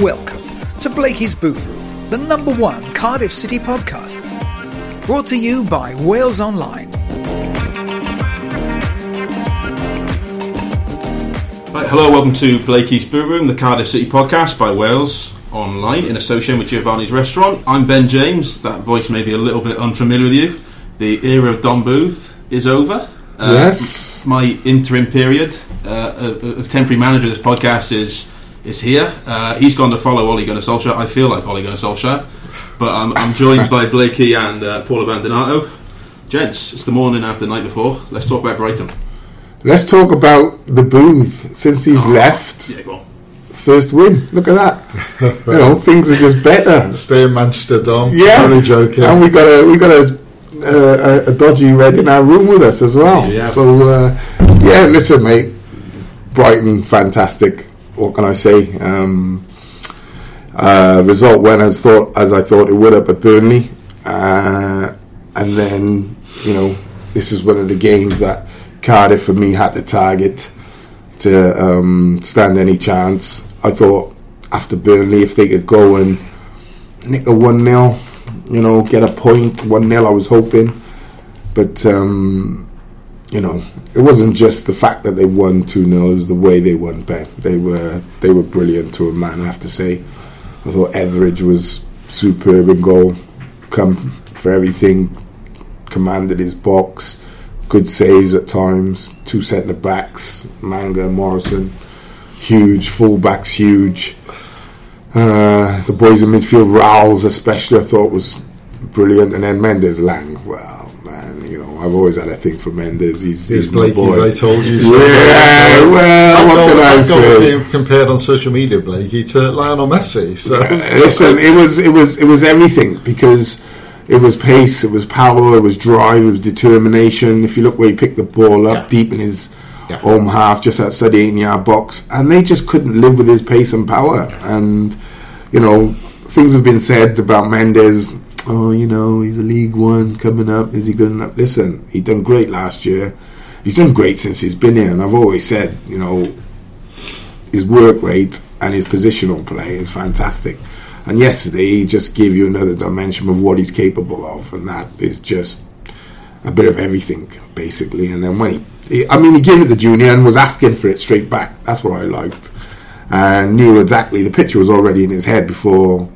Welcome to Blakey's Boot Room, the number one Cardiff City podcast. Brought to you by Wales Online. Right, hello, welcome to Blakey's Boot Room, the Cardiff City podcast by Wales Online in association with Giovanni's Restaurant. I'm Ben James. That voice may be a little bit unfamiliar with you. The era of Dom Booth is over. Uh, Yes. My interim period uh, of, of temporary manager of this podcast is is here. Uh, he's gone to follow Ole Gunnar Solskjaer. I feel like Ole Gunnar Solskjaer. But I'm, I'm joined by Blakey and uh, Paul Abbandonato. Gents, it's the morning after the night before. Let's talk about Brighton. Let's talk about the booth since he's left. Yeah, go on. First win. Look at that. you know, things are just better. Stay in Manchester, Dom. Yeah, Only joking. And we got a we got a uh, a, a dodgy red in our room with us as well. Yeah. So uh, yeah, listen, mate. Brighton, fantastic. What can I say? Um, uh, result went as thought as I thought it would up at Burnley, uh, and then you know this is one of the games that Cardiff for me had to target to um, stand any chance. I thought after Burnley, if they could go and nick a one 0 you know, get a point one 0 I was hoping, but um, you know, it wasn't just the fact that they won two 0 It was the way they won. Ben, they were they were brilliant to a man. I have to say. I thought Etheridge was superb in goal. Come for everything. Commanded his box. Good saves at times. Two centre backs, Manga Morrison. Huge. Fullbacks huge. Uh, the boys in midfield, Ralls especially, I thought was brilliant. And then Mendez-Laing. Well, man, you know, I've always had a thing for Mendez. He's, He's he's Blakey's. I told you. so. Yeah, well, what goal- can I that goal was say? being compared on social media, Blakey, to Lionel Messi. So Listen, it was it was it was everything because it was pace, it was power, it was drive, it was determination. If you look where he picked the ball up Yeah. deep in his Yeah. home half, just outside the eight-yard box, and they just couldn't live with his pace and power. And you know, things have been said about Mendez. Oh, you know, he's a League One coming up. Is he good enough? Listen, he done great last year. He's done great since he's been here, and I've always said, you know, his work rate and his positional play is fantastic. And yesterday, he just gave you another dimension of what he's capable of, and that is just a bit of everything, basically. And then when he, he I mean, he gave it the junior and was asking for it straight back. That's what I liked, and knew exactly the picture was already in his head before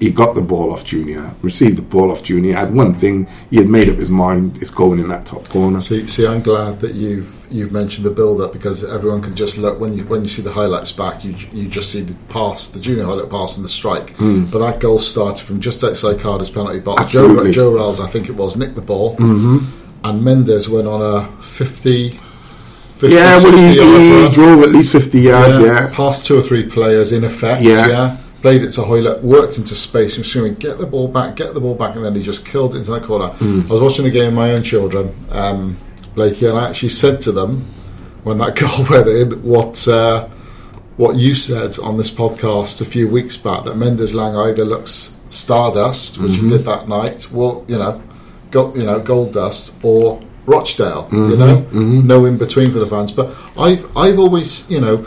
he got the ball off Junior, received the ball off Junior. Had one thing he had made up his mind: it's going in that top corner. See, see, I'm glad that you've you've mentioned the build-up because everyone can just look when you when you see the highlights back, you you just see the pass, the Junior Hoilett pass and the strike. But that goal started from just outside Cardiff's penalty box. Joe, Absolutely. Joe Ralls, I think it was, nicked the ball, mm-hmm. And Mendez went on a 50, 50 Yeah, well, he, yard he drove at least fifty yards. Yeah, Past two or three players in effect. Yeah. Yeah. Played it to Hoilett, worked into space, and was screaming, get the ball back, get the ball back, and then he just killed it into that corner. Hmm. I was watching the game with my own children, um, Blakey, and I actually said to them when that goal went in what uh, what you said on this podcast a few weeks back that Mendez-Laing either looks stardust, which Mm-hmm. he did that night, well, you know, you know, gold dust, or Rochdale, Mm-hmm. you know, no in between for the fans. But I've I've always, you know.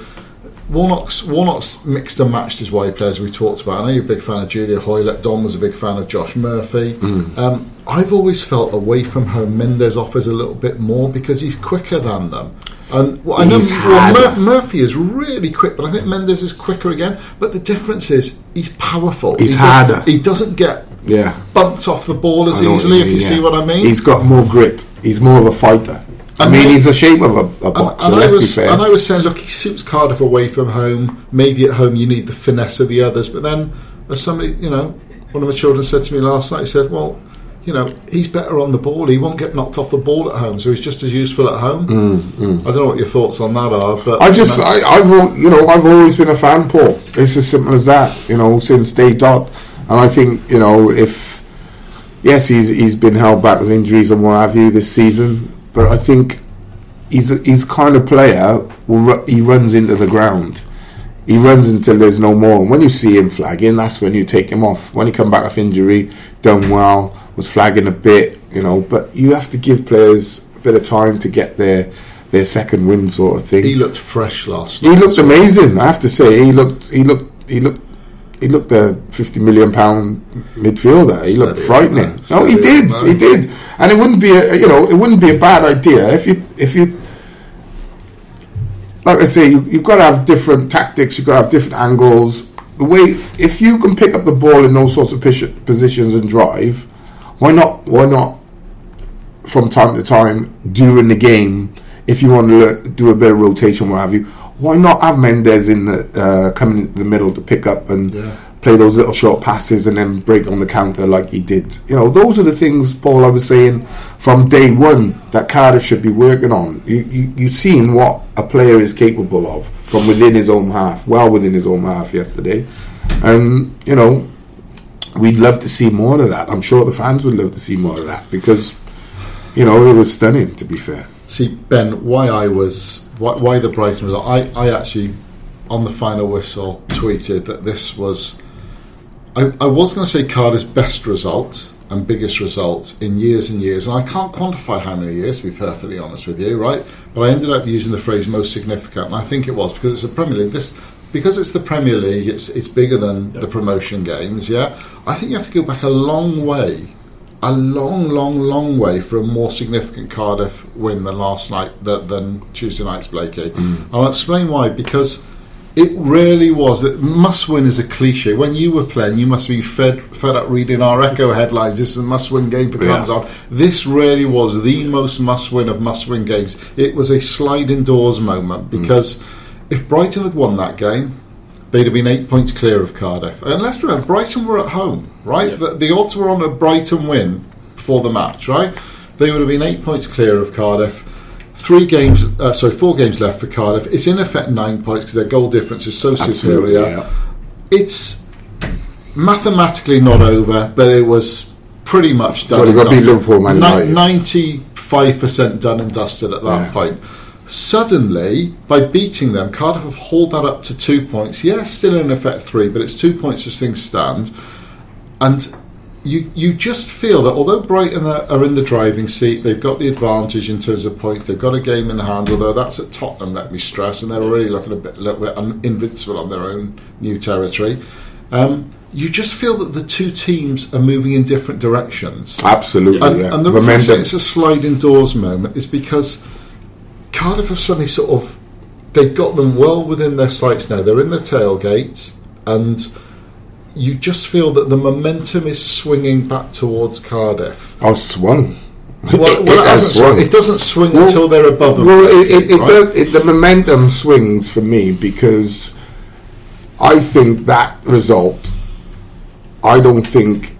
Warnock's Warnock's mixed and matched his wide players we talked about. I know you're a big fan of Junior Hoilett. Dom was a big fan of Josh Murphy. Mm. Um, I've always felt away from home Mendez offers a little bit more because he's quicker than them. And well, I know well. Murph, Murphy is really quick, but I think Mendez is quicker again. But the difference is he's powerful. He's he harder. Doesn't, he doesn't get yeah. bumped off the ball as I know what easily. If you mean, see what I mean. He's got more grit. He's more of a fighter. I mean, I- he's the shape of a, a boxer. And, and I let's was, be fair. and I was saying, look, he suits Cardiff away from home. Maybe at home you need the finesse of the others. But then, as somebody, you know, one of my children said to me last night, he said, well, you know, he's better on the ball. He won't get knocked off the ball at home, so he's just as useful at home. I don't know what your thoughts on that are, but Mm, I just, you know, I, I've, you know, I've always been a fan, Paul. It's as simple as that, you know, since day dot. And I think, you know, if yes, he's he's been held back with injuries and what have you this season, but I think he's he's kind of player will he runs into the ground. He runs until there's no more. And when you see him flagging, that's when you take him off. When he come back off injury, done well, was flagging a bit, you know. But you have to give players a bit of time to get their their second win, sort of thing. he looked fresh last. He night looked as well. amazing. I have to say, he looked, he looked, he looked, he looked a fifty million pound midfielder. He looked frightening. man. No, he did, man. he did, and it wouldn't be, a, you know, it wouldn't be a bad idea if you, if you, like I say, you, you've got to have different tactics. You've got to have different angles. The way, if you can pick up the ball in those sorts of positions and drive, why not? Why not? From time to time during the game, if you want to do a bit of rotation, what have you, why not have Mendez in the uh, coming into the middle to pick up and Yeah. play those little short passes and then break on the counter like he did? You know, those are the things, Paul. I was saying from day one that Cardiff should be working on. You, you you've seen what a player is capable of from within his own half, well within his own half yesterday, and you know we'd love to see more of that. I'm sure the fans would love to see more of that because, you know, it was stunning. To be fair, See, Ben, why I was why, why the Brighton result? I, I actually on the final whistle tweeted that this was. I, I was going to say Cardiff's best result and biggest result in years and years, and I can't quantify how many years. To be perfectly honest with you, right? But I ended up using the phrase most significant, and I think it was because it's the Premier League. This because it's the Premier League. It's it's bigger than the promotion games. Yeah, I think you have to go back a long way a long, long, long way for a more significant Cardiff win than last night than, than Tuesday night's Blakey. Mm. I'll explain why. Because it really was that must win is a cliche. When you were playing, you must be fed fed up reading our Echo headlines. This is a must win game for Yeah. Cardiff. This really was the most must win of must win games. It was a sliding doors moment mm. because if Brighton had won that game, they'd have been eight points clear of Cardiff. And let's remember, Brighton were at home, right? The, the odds were on a Brighton win before the match, right? They would have been eight points clear of Cardiff. Three games, uh, sorry, four games left for Cardiff. It's in effect nine points because their goal difference is so Absolutely, superior. yeah. It's mathematically not over, but it was pretty much done. Well, got to dusted. Liverpool, Man Ni- Ninety-five percent done and dusted at that Yeah. point. Suddenly, by beating them, Cardiff have hauled that up to two points. Yes, still in effect three, but it's two points as things stand. And you you just feel that although Brighton are, in the driving seat, they've got the advantage in terms of points. They've got a game in hand, although that's at Tottenham. Let me stress, and they're already looking a bit, a little bit un- invincible on their own new territory. Um, you just feel that the two teams are moving in different directions. absolutely. And, yeah. and the reason I say momentum. it's a sliding doors moment is because Cardiff have suddenly sort of they've got them well within their sights now. They're in the tailgate, and you just feel that the momentum is swinging back towards Cardiff. Oh, it's swung. Well, well, it, has swung. it doesn't swing Well- until they're above them. Well, it, it, it right? the momentum swings for me because I think that result. I don't think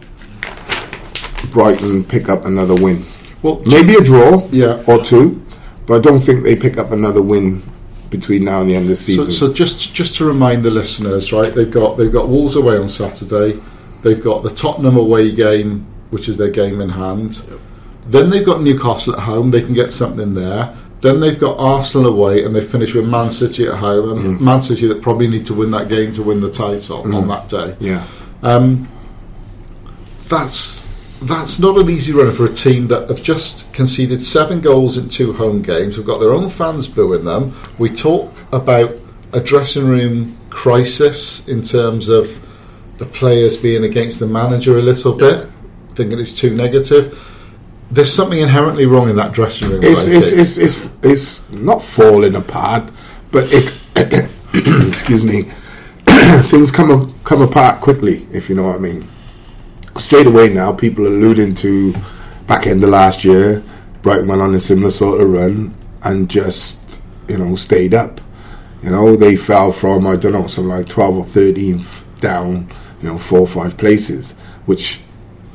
Brighton pick up another win. Well, Maybe a draw, Yeah. or two, but I don't think they pick up another win between now and the end of the season. so just just to remind the listeners, right? They've got they've got Wolves away on Saturday. They've got the Tottenham away game, which is their game in hand. Then they've got Newcastle at home. They can get something there. Then they've got Arsenal away, and they finish with Man City at home. And Mm. Man City that probably need to win that game to win the title on that day. yeah, Um, that's that's not an easy run for a team that have just conceded seven goals in two home games. We've got their own fans booing them. We talk about a dressing room crisis in terms of the players being against the manager a little bit, thinking it's too negative. There's something inherently wrong in that dressing room. it's it's, it's it's it's not falling apart, but it excuse me, things come come apart quickly. If you know what I mean. Straight away now, people alluding to back end of last year. Brighton went on a similar sort of run and just you know stayed up. You know they fell from I don't know something like twelve or thirteen down, you know four or five places, which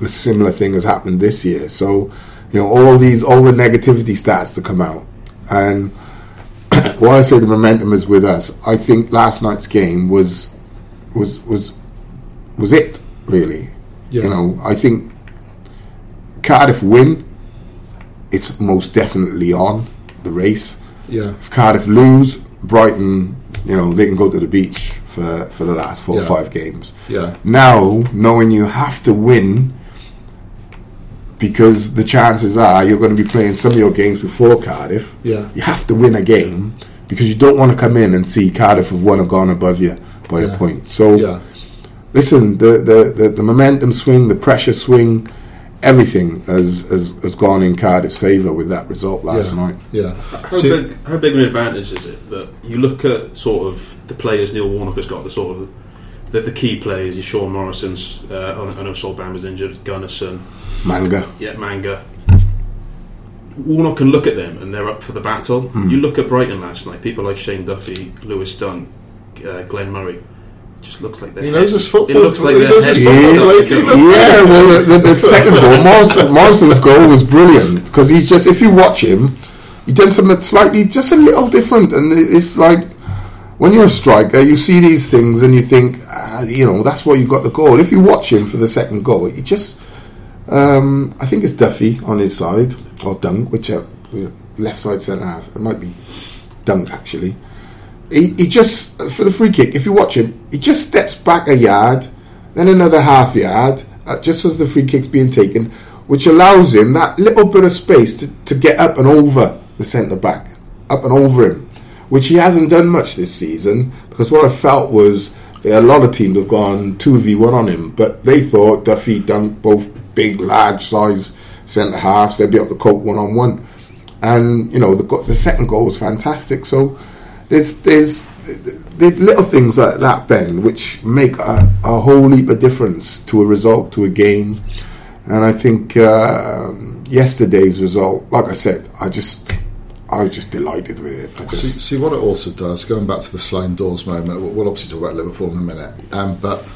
a similar thing has happened this year. So, you know, all these all the negativity starts to come out, and why I say the momentum is with us. I think last night's game was was was was it really. Yeah. You know, I think Cardiff win. It's most definitely on the race. Yeah. If Cardiff lose, Brighton, you know, they can go to the beach for, for the last four Yeah. or five games. Yeah. Now, knowing you have to win because the chances are you're going to be playing some of your games before Cardiff. Yeah. You have to win a game because you don't want to come in and see Cardiff have won or gone above you by Yeah. a point. So, Yeah. Listen, the, the, the, the momentum swing, the pressure swing, everything has, has, has gone in Cardiff's favour with that result last yeah. night. Yeah. How See- big, how big an advantage is it that you look at sort of the players Neil Warnock has got the sort of the, the key players, your Sean Morrison's, uh, I know Solbam was injured, Gunnarsson, Manga. yeah, Manga. Warnock can look at them and they're up for the battle. Hmm. You look at Brighton last night, people like Shane Duffy, Lewis Dunk, uh, Glenn Murray. Just looks like they're He knows his football. It looks like He they're knows his football, like, to he's go. a- Yeah, well, the, the second goal, Morrison, Morrison's goal was brilliant because he's just, if you watch him, he does something slightly, just a little different. And it's like, when you're a striker, you see these things and you think, ah, you know, that's why you got the goal. If you watch him for the second goal, he just, um, I think it's Duffy on his side, or Dunk, whichever, left side centre half. It might be Dunk, actually. He, he just, for the free kick, if you watch him, he just steps back a yard, then another half yard, uh, just as the free kick's being taken, which allows him that little bit of space to, to get up and over the centre back, up and over him, which he hasn't done much this season. Because what I felt was a lot of teams have gone two v one on him, but they thought Duffy, done both big, large size centre halves, they'd be able to cope one on one. And you know the the second goal was fantastic. So there's there's there's little things like that, Ben, which make a, a whole heap of difference to a result, to a game. And I think uh, yesterday's result, like I said, I just I was just delighted with it. I See, see what it also does. Going back to the sliding doors moment, we'll, we'll obviously talk about Liverpool in a minute. Um, but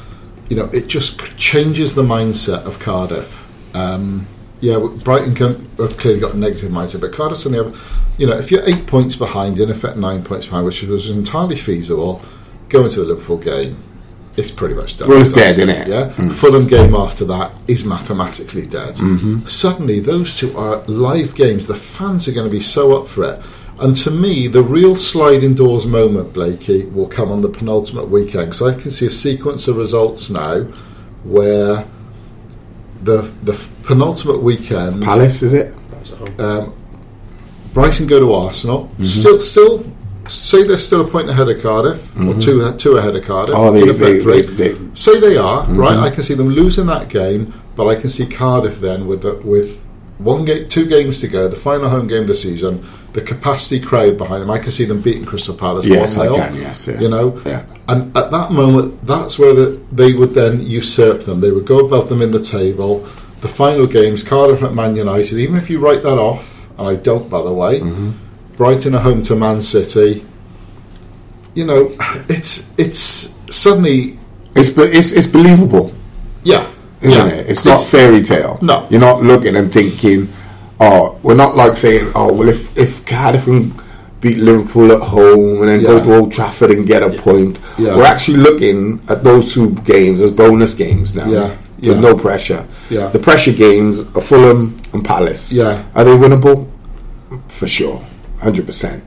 you know, it just changes the mindset of Cardiff. Um, yeah, Brighton can, have clearly got a negative mindset, but Cardiff suddenly have. You know, if you're eight points behind, in effect nine points behind, which was entirely feasible, going into the Liverpool game. It's pretty much done. Well, it's dead, innit? Yeah. Mm. Fulham game after that is mathematically dead. Mm-hmm. Suddenly, those two are live games. The fans are going to be so up for it. And to me, the real sliding doors moment, Blakey, will come on the penultimate weekend. So I can see a sequence of results now where the the penultimate weekend, Palace, is it? um, Brighton go to Arsenal. Mm-hmm. Still, still, say they're still a point ahead of Cardiff, or mm-hmm. two two ahead of Cardiff. Oh, they- they- three. they- they- say they are mm-hmm. right. I can see them losing that game, but I can see Cardiff then with the, with one game, two games to go, the final home game of the season. The capacity crowd behind them, I can see them beating Crystal Palace. Yes, I 1-0, can, yes, yeah. you know, Yeah. and at that moment, that's where the, they would then usurp them. They would go above them in the table. The final games, Cardiff at Man United. Even if you write that off, and I don't, by the way, Mm-hmm. Brighton at home to Man City. You know, it's it's suddenly It's it's, it's believable. yeah, isn't yeah. it? It's not fairy tale. No. you're not looking and thinking, oh, we're not like saying, oh, well, if if Cardiff can beat Liverpool at home and then go to Old Trafford and get a point, Yeah. we're actually looking at those two games as bonus games now. Yeah. Yeah. With no pressure. Yeah. The pressure games are Fulham and Palace. Yeah. Are they winnable? For sure. 100%.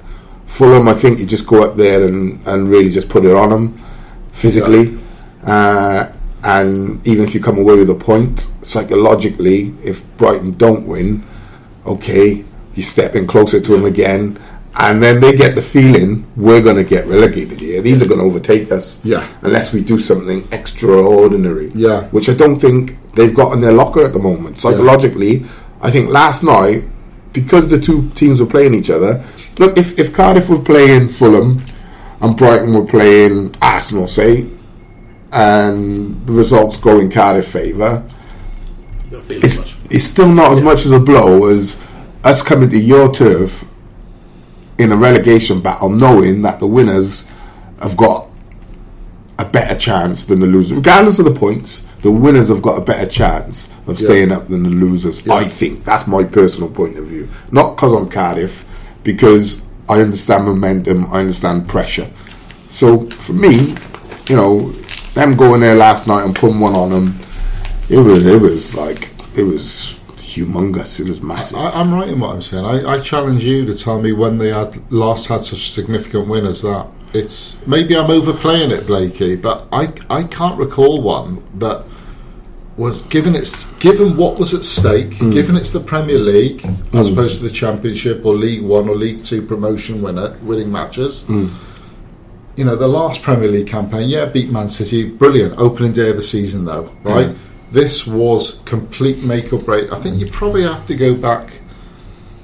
Fulham, I think you just go up there and, and really just put it on them physically. Uh, and even if you come away with a point, psychologically, if Brighton don't win, okay, you step in closer to them again. And then they get the feeling we're going to get relegated here. These are going to overtake us. Yeah. Unless we do something extraordinary. Yeah. Which I don't think they've got in their locker at the moment. Psychologically, I think last night, because the two teams were playing each other, look, if, if Cardiff were playing Fulham and Brighton were playing Arsenal, say, and the results go in Cardiff favour, it's, it's still not as much as a blow as us coming to your turf in a relegation battle, knowing that the winners have got a better chance than the losers. Regardless of the points, the winners have got a better chance of Yeah. staying up than the losers. Yeah. I think that's my personal point of view. Not because I'm Cardiff, because I understand momentum, I understand pressure. So for me, you know, them going there last night and putting one on them, it was it was like it was humongous. It was massive. I, I'm right in what I'm saying. I, I challenge you to tell me when they had last had such a significant win as that. It's maybe I'm overplaying it, Blakey, but I I can't recall one that was given its given what was at stake, Hmm. given it's the Premier League as opposed to the Championship or League One or League Two promotion winner winning matches. Hmm. You know, the last Premier League campaign, yeah, beat Man City, brilliant. Opening day of the season, though, right? This was complete make or break. I think you probably have to go back.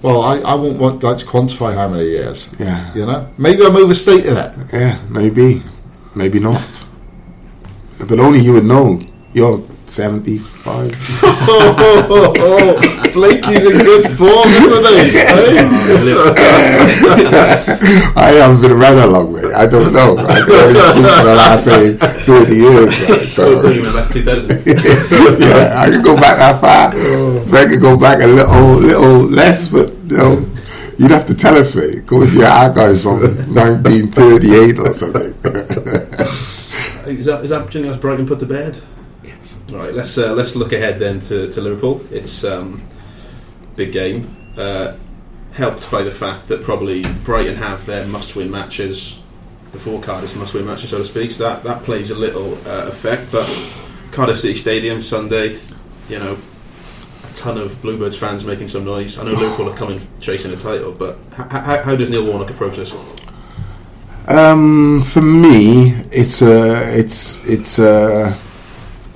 Well, I, I won't want like to quantify how many years. Yeah. You know, maybe I'm overstating it. Yeah, maybe, maybe not. But only you would know. You're seventy-five. oh, Blakey's in good form, isn't he? Eh? I haven't been around that long, mate. I don't know. I can only speak for the last say thirty years. Right? So So bringing back 2000. yeah, I can go back that far. But I could go back a little, little less, but you know, you'd have to tell us, mate. Go into your archives from 1938 or something. Is that is that do you think that's Brighton put to bed? Yes. Right, let's uh, let's look ahead then to, to Liverpool. It's um, big game, uh, helped by the fact that probably Brighton have their must-win matches before Cardiff's must-win matches, so to speak. So that that plays a little uh, effect. But Cardiff City Stadium Sunday, you know, a ton of Bluebirds fans making some noise. I know Liverpool are coming chasing a title, but h- h- how does Neil Warnock approach this? Um, for me, it's a, it's it's a,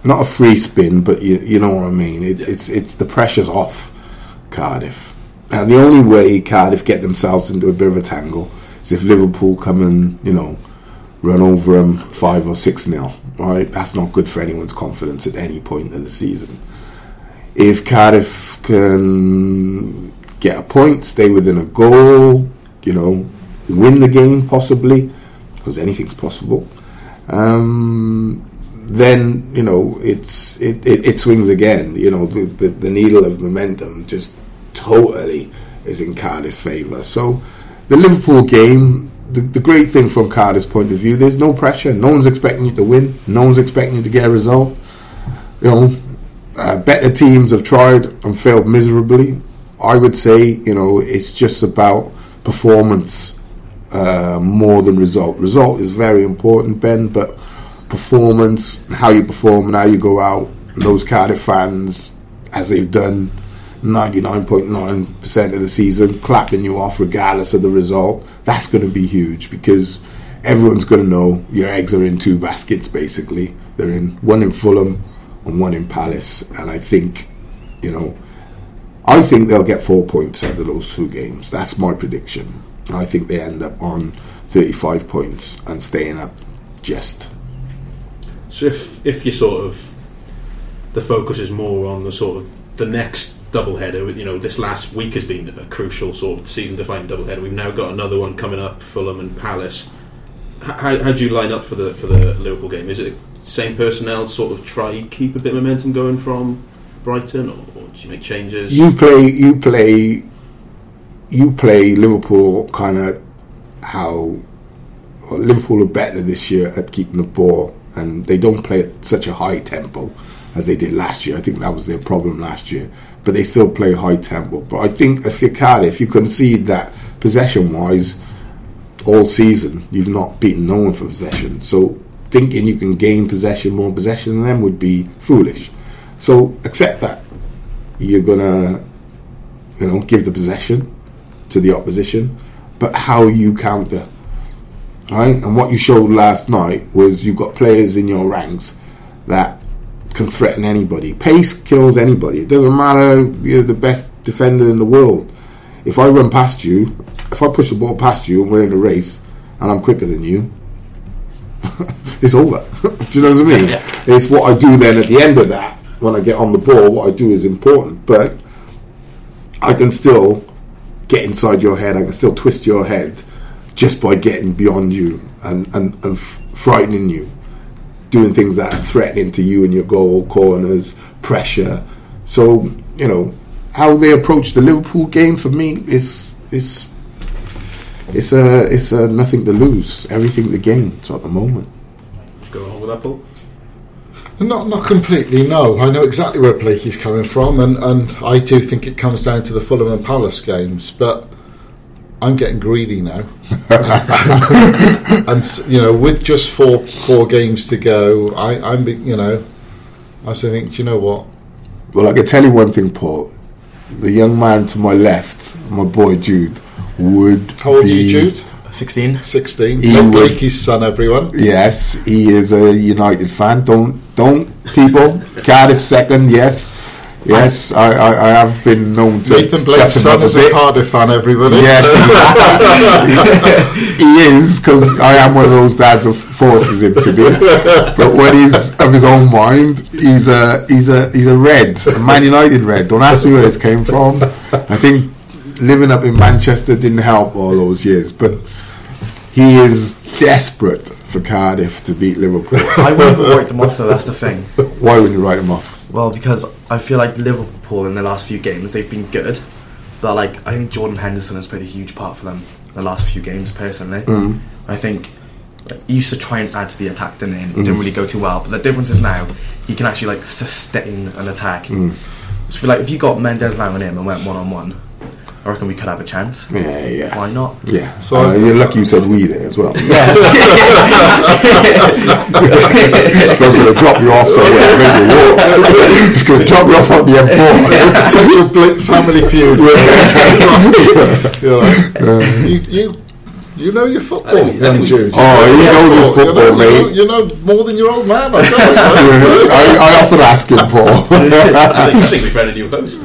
not a free spin, but you you know what I mean. It, Yeah. It's it's the pressure's off Cardiff, and the only way Cardiff get themselves into a bit of a tangle is if Liverpool come and you know run over them five or six nil. Right, that's not good for anyone's confidence at any point of the season. If Cardiff can get a point, stay within a goal, you know, win the game possibly, because anything's possible. Um, then you know it's it, it, it swings again. You know the, the the needle of momentum just totally is in Cardiff's favour. So the Liverpool game, the, the great thing from Cardiff's point of view, there's no pressure. No one's expecting you to win. No one's expecting you to get a result. You know, uh, better teams have tried and failed miserably. I would say, you know, it's just about performance uh, more than result. Result is very important, Ben, but performance, how you perform and how you go out, and those Cardiff fans, as they've done 99.9% of the season, clapping you off regardless of the result, that's going to be huge because everyone's going to know your eggs are in two baskets, basically. They're in one in Fulham and one in Palace. And I think, you know, I think they'll get four points out of those two games. That's my prediction. I think they end up on 35 points and staying up just. So if if you sort of the focus is more on the sort of the next double header, you know, this last week has been a crucial sort of season defining double header. We've now got another one coming up, Fulham and Palace. How, how do you line up for the for the Liverpool game? Is it same personnel, sort of try keep a bit of momentum going from Brighton, or, or do you make changes? You play, you play, you play Liverpool kind of how well, Liverpool are better this year at keeping the ball, and they don't play at such a high tempo as they did last year. I think that was their problem last year, but they still play high tempo. But I think if you're Cardiff, you concede that possession wise, all season you've not beaten no one for possession. So thinking you can gain possession, more possession than them would be foolish. So accept that you're gonna, you know, give the possession to the opposition, but how you counter, right? And what you showed last night was you've got players in your ranks that can threaten anybody. Pace kills anybody. It doesn't matter you're the best defender in the world. If I run past you, if I push the ball past you and we're in a race and I'm quicker than you, it's over. do you know what I mean? It's what I do then at the end of that when I get on the ball. What I do is important, but I can still get inside your head. I can still twist your head just by getting beyond you and and, and frightening you, doing things that are threatening to you and your goal, corners, pressure, So you know how they approach the Liverpool game for me is is it's a it's a nothing to lose, everything to gain. So at the moment, Go along with that, Paul. Not not completely. No, I know exactly where Blakey's coming from, and, and I do think it comes down to the Fulham and Palace games. But I'm getting greedy now, and you know, with just four four games to go, I, I'm you know, I was thinking, do you know what? well, I can tell you one thing, Paul. The young man to my left, my boy Jude, would How old are be, you, Jude? 16. Sixteen. He Not would- Blakey's son, everyone. Yes, he is a United fan. Don't don't people Cardiff second. Yes, yes. I, I, I have been known to. Nathan Blake's deafen up son is a bit. Cardiff fan, everybody. Yes, he, he is because I am one of those dads who forces him to be. But when he's of his own mind, he's a he's a he's a red, a Man United red. Don't ask me where this came from. I think living up in Manchester didn't help all those years, but he is desperate for Cardiff to beat Liverpool. I wouldn't write them off though, that's the thing. Why wouldn't you write him off? Well, because I feel like Liverpool in the last few games, they've been good. But like, I think Jordan Henderson has played a huge part for them in the last few games, personally. Mm. I think like, he used to try and add to the attack, didn't he? And it didn't mm. really go too well. But the difference is now, he can actually like sustain an attack. Mm. So I feel like if you got Mendez-Laing on him and went one on one, I reckon we could have a chance. Yeah, yeah. Why not? Yeah. So- So uh, you're lucky you said we there as well. Yeah. so it's going to drop you off somewhere. Maybe walk. It's going to drop you off on the M4. Potential Blake family feud. You're like, you, you, you know your football, I think we- I young think we- Jude. Oh, he knows his You know- football, you know, mate. You know more than your old man. I've got to say. I, I often ask him, Paul. I think, I think we've read a new host.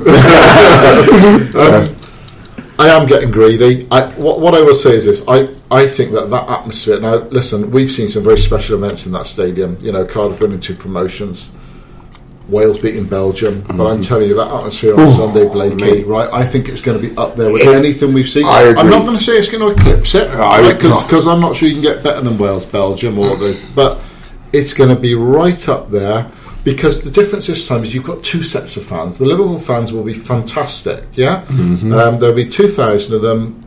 I am getting greedy. I, what, what I will say is this: I, I think that that atmosphere. Now, listen, we've seen some very special events in that stadium. You know, Cardiff winning two promotions, Wales beating Belgium. But I'm mm-hmm. telling you, that atmosphere on Sunday, Blakey, right? I think it's going to be up there with anything we've seen. I agree. am not going to say it's going to eclipse it, I right? Because I'm not sure you can get better than Wales, Belgium, or the. But it's going to be right up there. Because the difference this time is you've got two sets of fans. The Liverpool fans will be fantastic, yeah. Mm-hmm. Um, there'll be two thousand of them.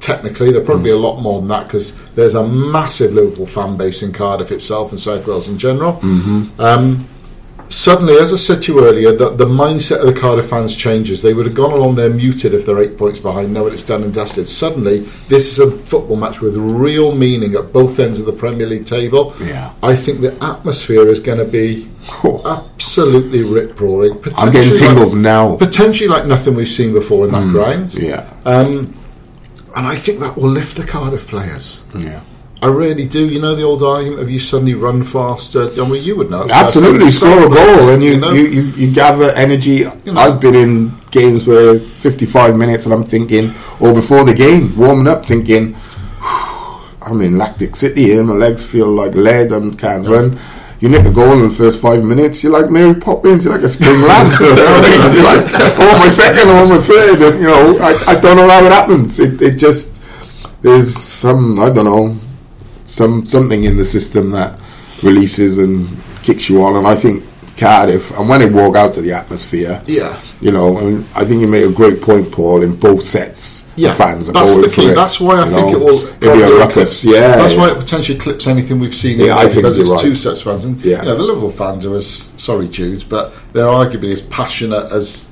Technically, there'll probably be a lot more than that because there's a massive Liverpool fan base in Cardiff itself and South Wales in general. Mm-hmm. Um, suddenly, as I said to you earlier, the, the mindset of the Cardiff fans changes. They would have gone along there muted if they're eight points behind. Now it's done and dusted. Suddenly, this is a football match with real meaning at both ends of the Premier League table. Yeah. I think the atmosphere is going to be absolutely rip roaring. I'm getting tingles now. Potentially like nothing we've seen before in that ground. Yeah, Um, and I think that will lift the Cardiff players. yeah. I really do. You know the old argument of you suddenly run faster. I mean, you would know. Absolutely, score a goal and you, know? you, you, you gather energy. know. I've been in games where 55 minutes and I'm thinking, or before the game, warming up, thinking, I'm in lactic city here, my legs feel like lead and can't run. You nick a goal in the first five minutes, you're like Mary Poppins, you're like a spring lamb. you know what I mean? You're like, oh, my second, oh, my third, and you know, I, I don't know how it happens. It, it just, there's some, I don't know, some something in the system that releases and kicks you on. And I think Cardiff, and when they walk out to the atmosphere, Yeah. you know, and I think you made a great point, Paul. In both sets, Yeah, the fans are that's the key. it, That's why I think know. it will. It'll be a ruckus. Yeah, that's yeah. why it potentially clips anything we've seen. Yeah, in I think because it's right. two sets of fans, and Yeah. you know the Liverpool fans are as sorry, Jude, but they're arguably as passionate as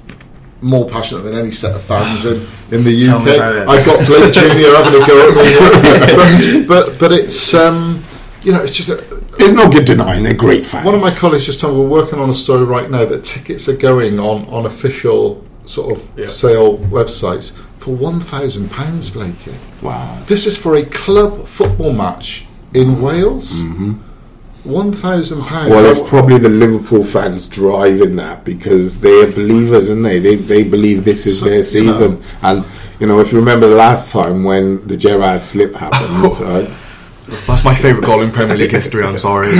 more passionate than any set of fans in, in the UK. I've got Blake Junior having a go at me, but, but, it's um, you know it's just a, it's no good denying they're great fans. One of my colleagues just told me we're working on a story right now that tickets are going on on official sort of sale websites for one thousand pounds, Blakey. Wow! This is for a club football match in mm-hmm. Wales. Mm-hmm 1,000 pounds. Well, it's probably the Liverpool fans driving that because they are believers, and they? they they believe this is so, their season. You know, and you know, if you remember the last time when the Gerrard slip happened. That's my favourite goal in Premier League history. I'm sorry. right?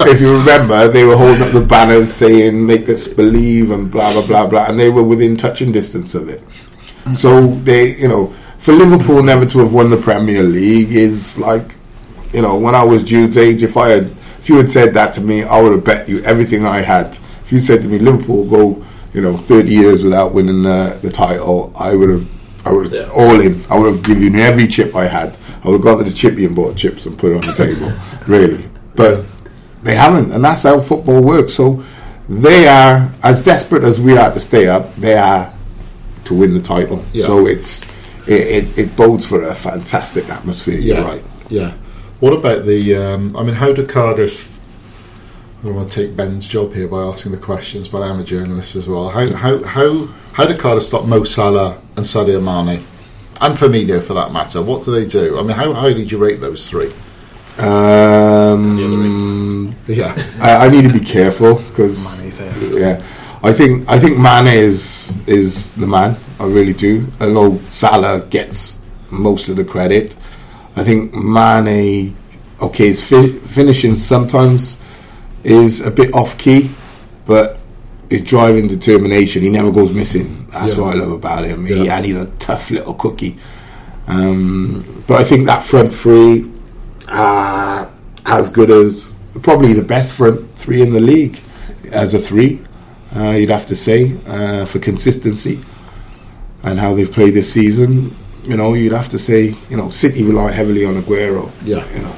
If you remember, they were holding up the banners saying "Make us believe" and blah blah blah blah, and they were within touching distance of it. So they, you know, for Liverpool never to have won the Premier League is like you know, when I was Jude's age, if I had If you had said that to me, I would have bet you everything I had. If you said to me, Liverpool go, you know, 30 years without winning the, the title, I would have, I would have Yeah. all in. I would have given you every chip I had. I would have gone to the chippy and bought chips and put it on the table, really. But they haven't, and that's how football works. So they are as desperate as we are to stay up. They are to win the title. Yeah. So it's it, it, it bodes for a fantastic atmosphere. Yeah, You're right. Yeah. What about the? Um, I mean, how do Cardiff? I don't want to take Ben's job here by asking the questions, but I'm a journalist as well. How how how how do Cardiff stop Mo Salah and Sadio Mane, and Firmino for that matter? What do they do? I mean, how highly do you rate those three? Um, Yeah, I, I need to be careful because Mane first. yeah, I think I think Mane is is the man. I really do. Although Salah gets most of the credit, I think Mane, okay, his fi- finishing sometimes is a bit off key, but his driving determination, he never goes missing. That's Yeah. what I love about him. He, Yeah. and he's a tough little cookie. Um, but I think that front three are as good as probably the best front three in the league as a three. Uh, you'd have to say uh, for consistency and how they've played this season. You know, you'd have to say you know City rely heavily on Aguero. Yeah. you know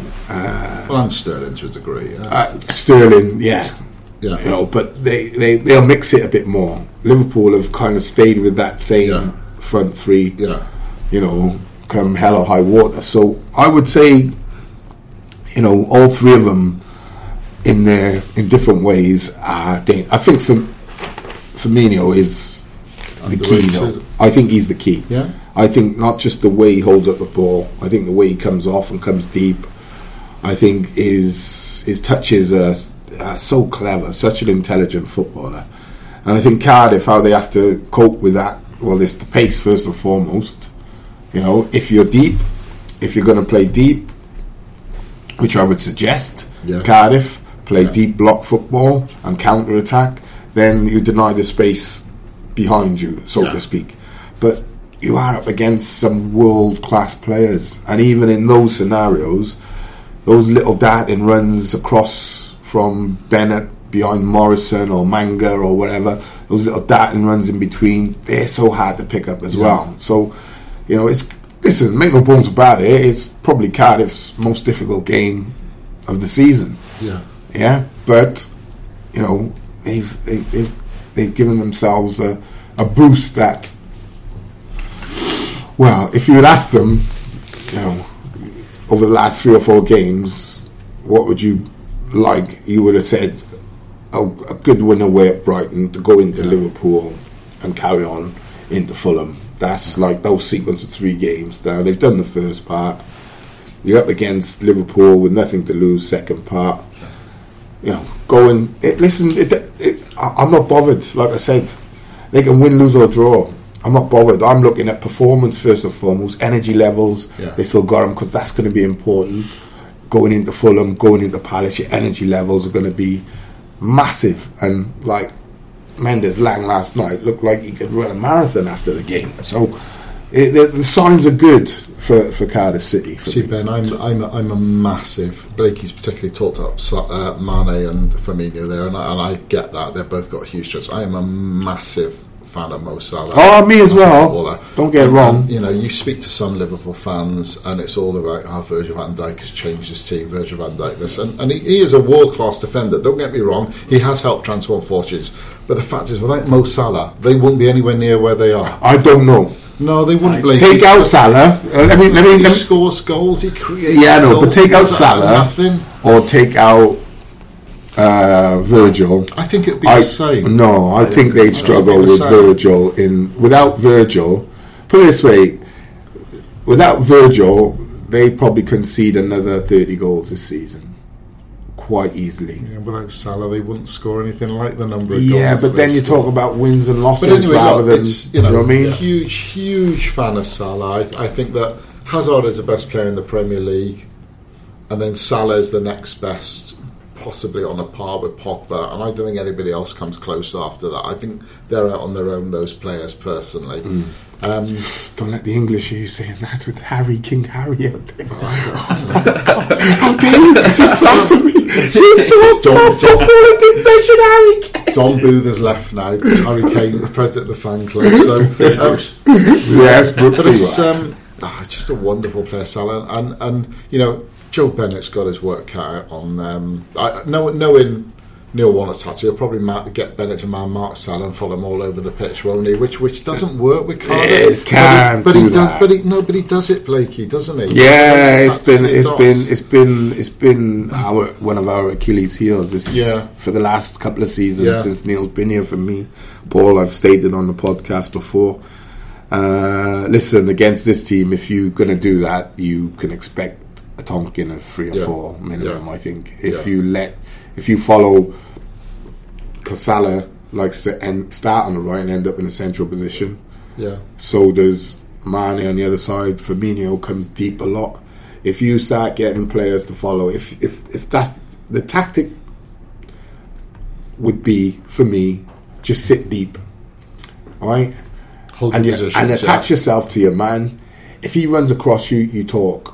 well, and Sterling to a degree. Yeah, uh, Sterling. Yeah, yeah. you know, but they, they they'll mix it a bit more. Liverpool have kind of stayed with that same Yeah. front three. yeah. you know, come hell or high water. So I would say, you know, all three of them in their in different ways are. Dan- I think for Firmino is the key. Though. I think he's the key. Yeah. I think not just the way he holds up the ball. I think the way he comes off and comes deep. I think his his touches are, are so clever. Such an intelligent footballer. And I think Cardiff, how they have to cope with that. Well, it's the pace first and foremost. You know, if you're deep, if you're going to play deep, which I would suggest, Yeah. Cardiff play Yeah. deep block football and counter attack, then you deny the space behind you, so Yeah. to speak. But you are up against some world class players, and even in those scenarios, those little darting runs across from Bennett behind Morrison or Manga or whatever, those little darting runs in between, they're so hard to pick up as well. So, you know, it's listen, make no bones about it, it's probably Cardiff's most difficult game of the season. Yeah. Yeah, but you know they've they've they've, they've given themselves a, a boost that. Well, if you would asked them, you know, over the last three or four games, what would you like? You would have said a, a good win away at Brighton to go into Liverpool and carry on into Fulham. That's like those sequence of three games. Now they've done the first part. You're up against Liverpool with nothing to lose. Second part, you know, going. It, listen, it, it, I'm not bothered. Like I said, they can win, lose, or draw. I'm not bothered. I'm looking at performance first and foremost, energy levels. Yeah. They still got them because that's going to be important. Going into Fulham, going into Palace, your energy levels are going to be massive. And like Mendez-Laing last night looked like he could run a marathon after the game. So it, the, the signs are good for, for Cardiff City. For See me. Ben, I'm I'm a, I'm a massive Blakey's particularly talked up uh, Mane and Firmino there, and I, and I get that they've both got huge strengths. I am a massive fan of Mo Salah. Oh, me as as well. Don't get it And- wrong. and, you know, you speak to some Liverpool fans, and it's all about how Virgil van Dijk has changed his team. Virgil van Dijk this, and, and he, he is a world class defender. Don't get me wrong; he has helped transform fortunes. But the fact is, without Mo Salah, they wouldn't be anywhere near where they are. I don't know. No, they wouldn't. Blakey. Take out Salah. Uh, let me let me. He Let me scores goals. He creates. yeah, no, but take out Salah Nothing. or take out uh, Virgil. I think it'd be I, the same. No, I think they'd struggle think the with same. Virgil. In without Virgil, put it this way: without Virgil, they probably concede another thirty goals this season, quite easily. Yeah, without Salah, they wouldn't score anything like the number of goals. Yeah, but then you score. talk about wins and losses But anyway, rather look, than it's you know, what I mean. huge, huge fan of Salah. I, I think that Hazard is the best player in the Premier League, and then Salah is the next best. Possibly on a par with Pogba, and I don't think anybody else comes close after that. I think they're out on their own, those players, personally. Mm. Um, Don't let the English hear you saying that with Harry, King Harry out there. How dare you? She's class of me. She's so Don't- football and didn't mention Harry Kane. Dom Booth has left now. Harry Kane, the president of the fan club. So, um, Yes, but but it's, um, ah, it's just a wonderful player, Salah, and and you know Joe Bennett's got his work cut out on. Um, I, know, knowing Neil Warnock's tattoo, he'll probably ma- get Bennett to man Mark Salah and follow him all over the pitch, won't he? Which which doesn't work with Cardiff. It can't but he, but he does. that. But he, no, but he does it, Blakey, doesn't he? Yeah, He it's been it, it's dots. been it's been it's been our one of our Achilles heels this Yeah. for the last couple of seasons Yeah. since Neil's been here for me. Paul, I've stated on the podcast before. Uh, listen, against this team, if you're gonna do that, you can expect Tonkin of three or Yeah. four minimum. Yeah. I think if you let if you follow Casala likes to end, start on the right and end up in a central position. Yeah, So does Mane on the other side. Firmino comes deep a lot. If you start getting players to follow, if if if that's the tactic would be for me, just sit deep, all right, hold and you, and attach yeah. yourself to your man. If he runs across you, you talk,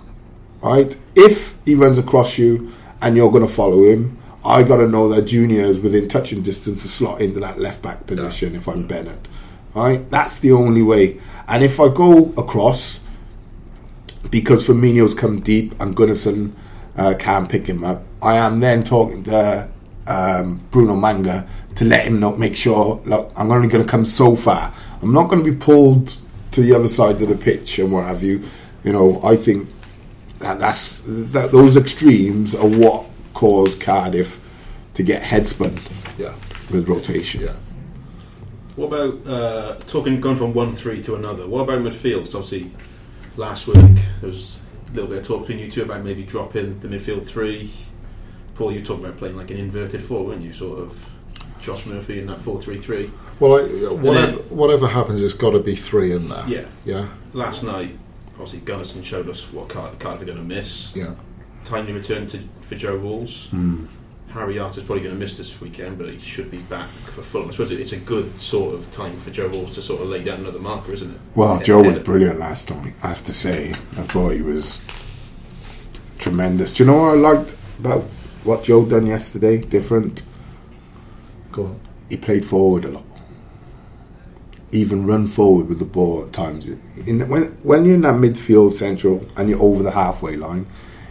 right. If he runs across you and you're going to follow him, I got to know that Junior is within touching distance to slot into that left back position. If I'm Bennett, right? that's the only way. And if I go across, because Firmino's come deep and Gunnarsson uh, can't pick him up, I am then talking to um, Bruno Manga to let him know, make sure, look, I'm only going to come so far. I'm not going to be pulled to the other side of the pitch and what have you. You know, I think that that's that those extremes are what caused Cardiff to get headspun Yeah, with rotation. yeah. What about uh, talking going from one three to another? What about midfield? So obviously, last week there was a little bit of talk between you two about maybe dropping the midfield three. Paul, you talked about playing like an inverted four, weren't you? Sort of Josh Murphy in that four three three. Well, I, whatever whatever happens, it's got to be three in there. Yeah. yeah, Last night, obviously Gunnarsson showed us what Car- Cardiff are going to miss. yeah. Timely return to for Joe Ralls. Hmm. Harry Arter's probably going to miss this weekend, but he should be back for Fulham. I suppose it's a good sort of time for Joe Ralls to sort of lay down another marker, isn't it? Well, Ahead- Joe was brilliant last time. I have to say, I thought he was tremendous. Do you know what I liked about what Joe done yesterday? Different. Go on. He played forward a lot. Even run forward with the ball at times. In, when when you're in that midfield central and you're over the halfway line,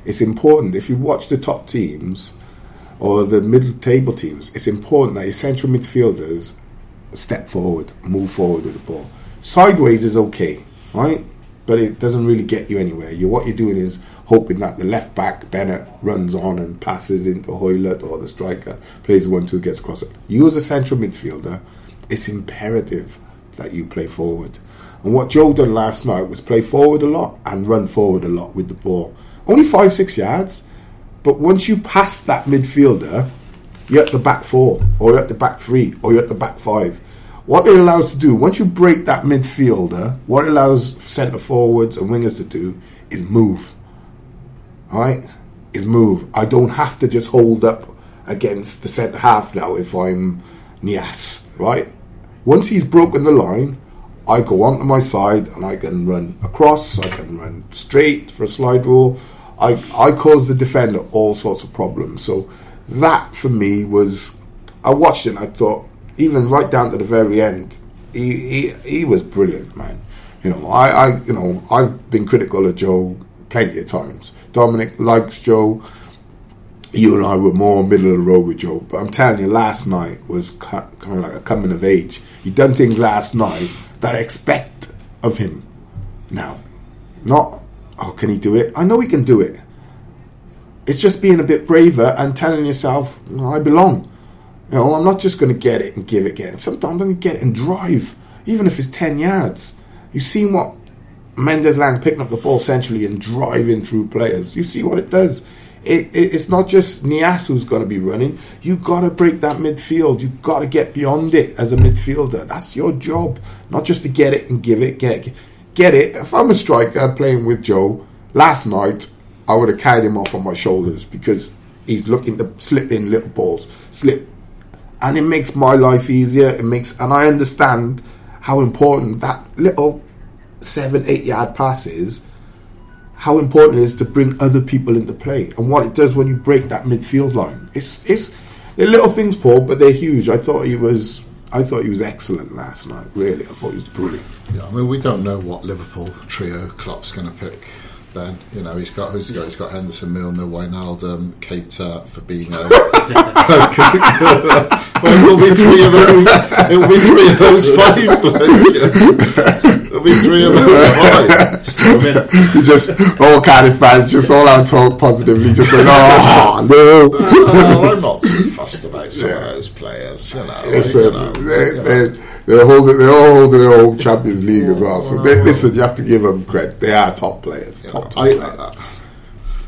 it's important. If you watch the top teams or the middle table teams, it's important that your central midfielders step forward, move forward with the ball. Sideways is okay, right? But it doesn't really get you anywhere. You what you're doing is hoping that the left back Bennett runs on and passes into Hoilett or the striker plays one two gets across. You as a central midfielder, it's imperative that you play forward. And what Joe done last night was play forward a lot and run forward a lot with the ball. Only five six yards, but once you pass that midfielder, you're at the back four, or you're at the back three, or you're at the back five. What it allows to do, once you break that midfielder, what it allows centre forwards and wingers to do is move. Alright? Is move. I don't have to just hold up against the centre half now if I'm Niasse, right? Once he's broken the line, I go onto my side and I can run across, I can run straight for a slide rule. I, I cause the defender all sorts of problems. So that for me was, I watched it and I thought, even right down to the very end, he, he, he was brilliant, man. You know, I, I, you know, I've been critical of Joe plenty of times. Dominic likes Joe. You and I were more middle of the road with Joe, but I'm telling you, last night was kind of like a coming of age. He done things last night that I expect of him now. Not, oh, can he do it? I know he can do it. It's just being a bit braver and telling yourself, "No, I belong. You know, I'm not just going to get it and give it, again. Sometimes I'm going to get it and drive, even if it's 10 yards. You've seen what Mendez-Laing picking up the ball centrally and driving through players. You see what it does. It, it, it's not just Niasse who's going to be running. You've got to break that midfield. You've got to get beyond it as a midfielder. That's your job. Not just to get it and give it, get it. Get it. If I'm a striker playing with Joe, last night I would have carried him off on my shoulders because he's looking to slip in little balls, slip, and it makes my life easier. It makes, and I understand how important that little seven, eight yard pass is. How important it is to bring other people into play, and what it does when you break that midfield line. It's it's they're little things, Paul, but they're huge. I thought he was. I thought he was excellent last night. Really, I thought he was brilliant. Yeah, I mean, we don't know what Liverpool trio Klopp's going to pick. Ben, you know, he's got who's he got? He's got Henderson, Milner, Wijnaldum, Keita, Fabinho. well, it'll be three of those. It'll be three of those five. Blake. Be three of five. Just throw 'em in. He just all Cardiff fans just all out talk positively, just like, oh no. Well, I'm not too fussed about some of those players. You know, Listen, you know, they're, you know. they're, they're holding, they're all holding their own Champions League as well. So they, oh. listen, you have to give them credit. They are top players, You top know, top I, players. I-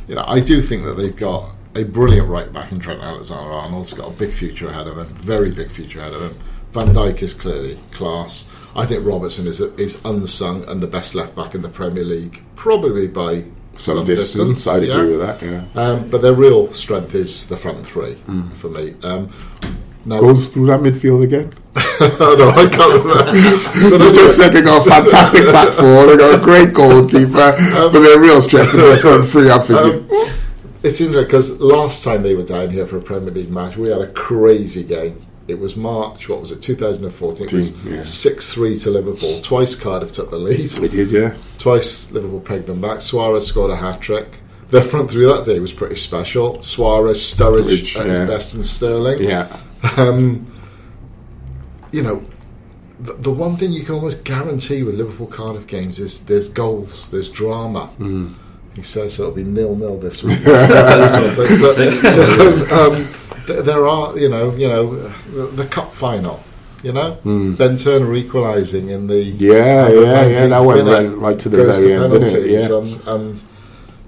you know, I do think that they've got a brilliant right back in Trent Alexander Arnold. He's got a big future ahead of him, very big future ahead of him. Van Dijk is clearly class. I think Robertson is is unsung and the best left back in the Premier League, probably by Some, some, distance, I'd yeah. agree with that. Yeah, Um, but their real strength is the front three for me. Um, now, goes through that midfield again. no, I can't remember. They're just said they got a fantastic back four. They got a great goalkeeper, but they're real strength in their front three. I'm thinking, It's interesting because last time they were down here for a Premier League match, we had a crazy game. It was March, what was it, 2014? It was Yeah. 6 3 to Liverpool. Twice Cardiff took the lead. they did, yeah. Twice Liverpool pegged them back. Suarez scored a hat trick. Their front three that day was pretty special. Suarez, Sturridge Sturridge, at yeah. his best, and Sterling. Yeah, Um, you know, the, the one thing you can almost guarantee with Liverpool Cardiff games is there's goals, there's drama. He says it'll be nil nil this week. but um, th- there are, you know, you know, the, the cup final. You know, Ben Turner equalising in the Yeah, yeah, yeah, that went right- right to the goes very end, didn't it? penalties, Yeah. and, and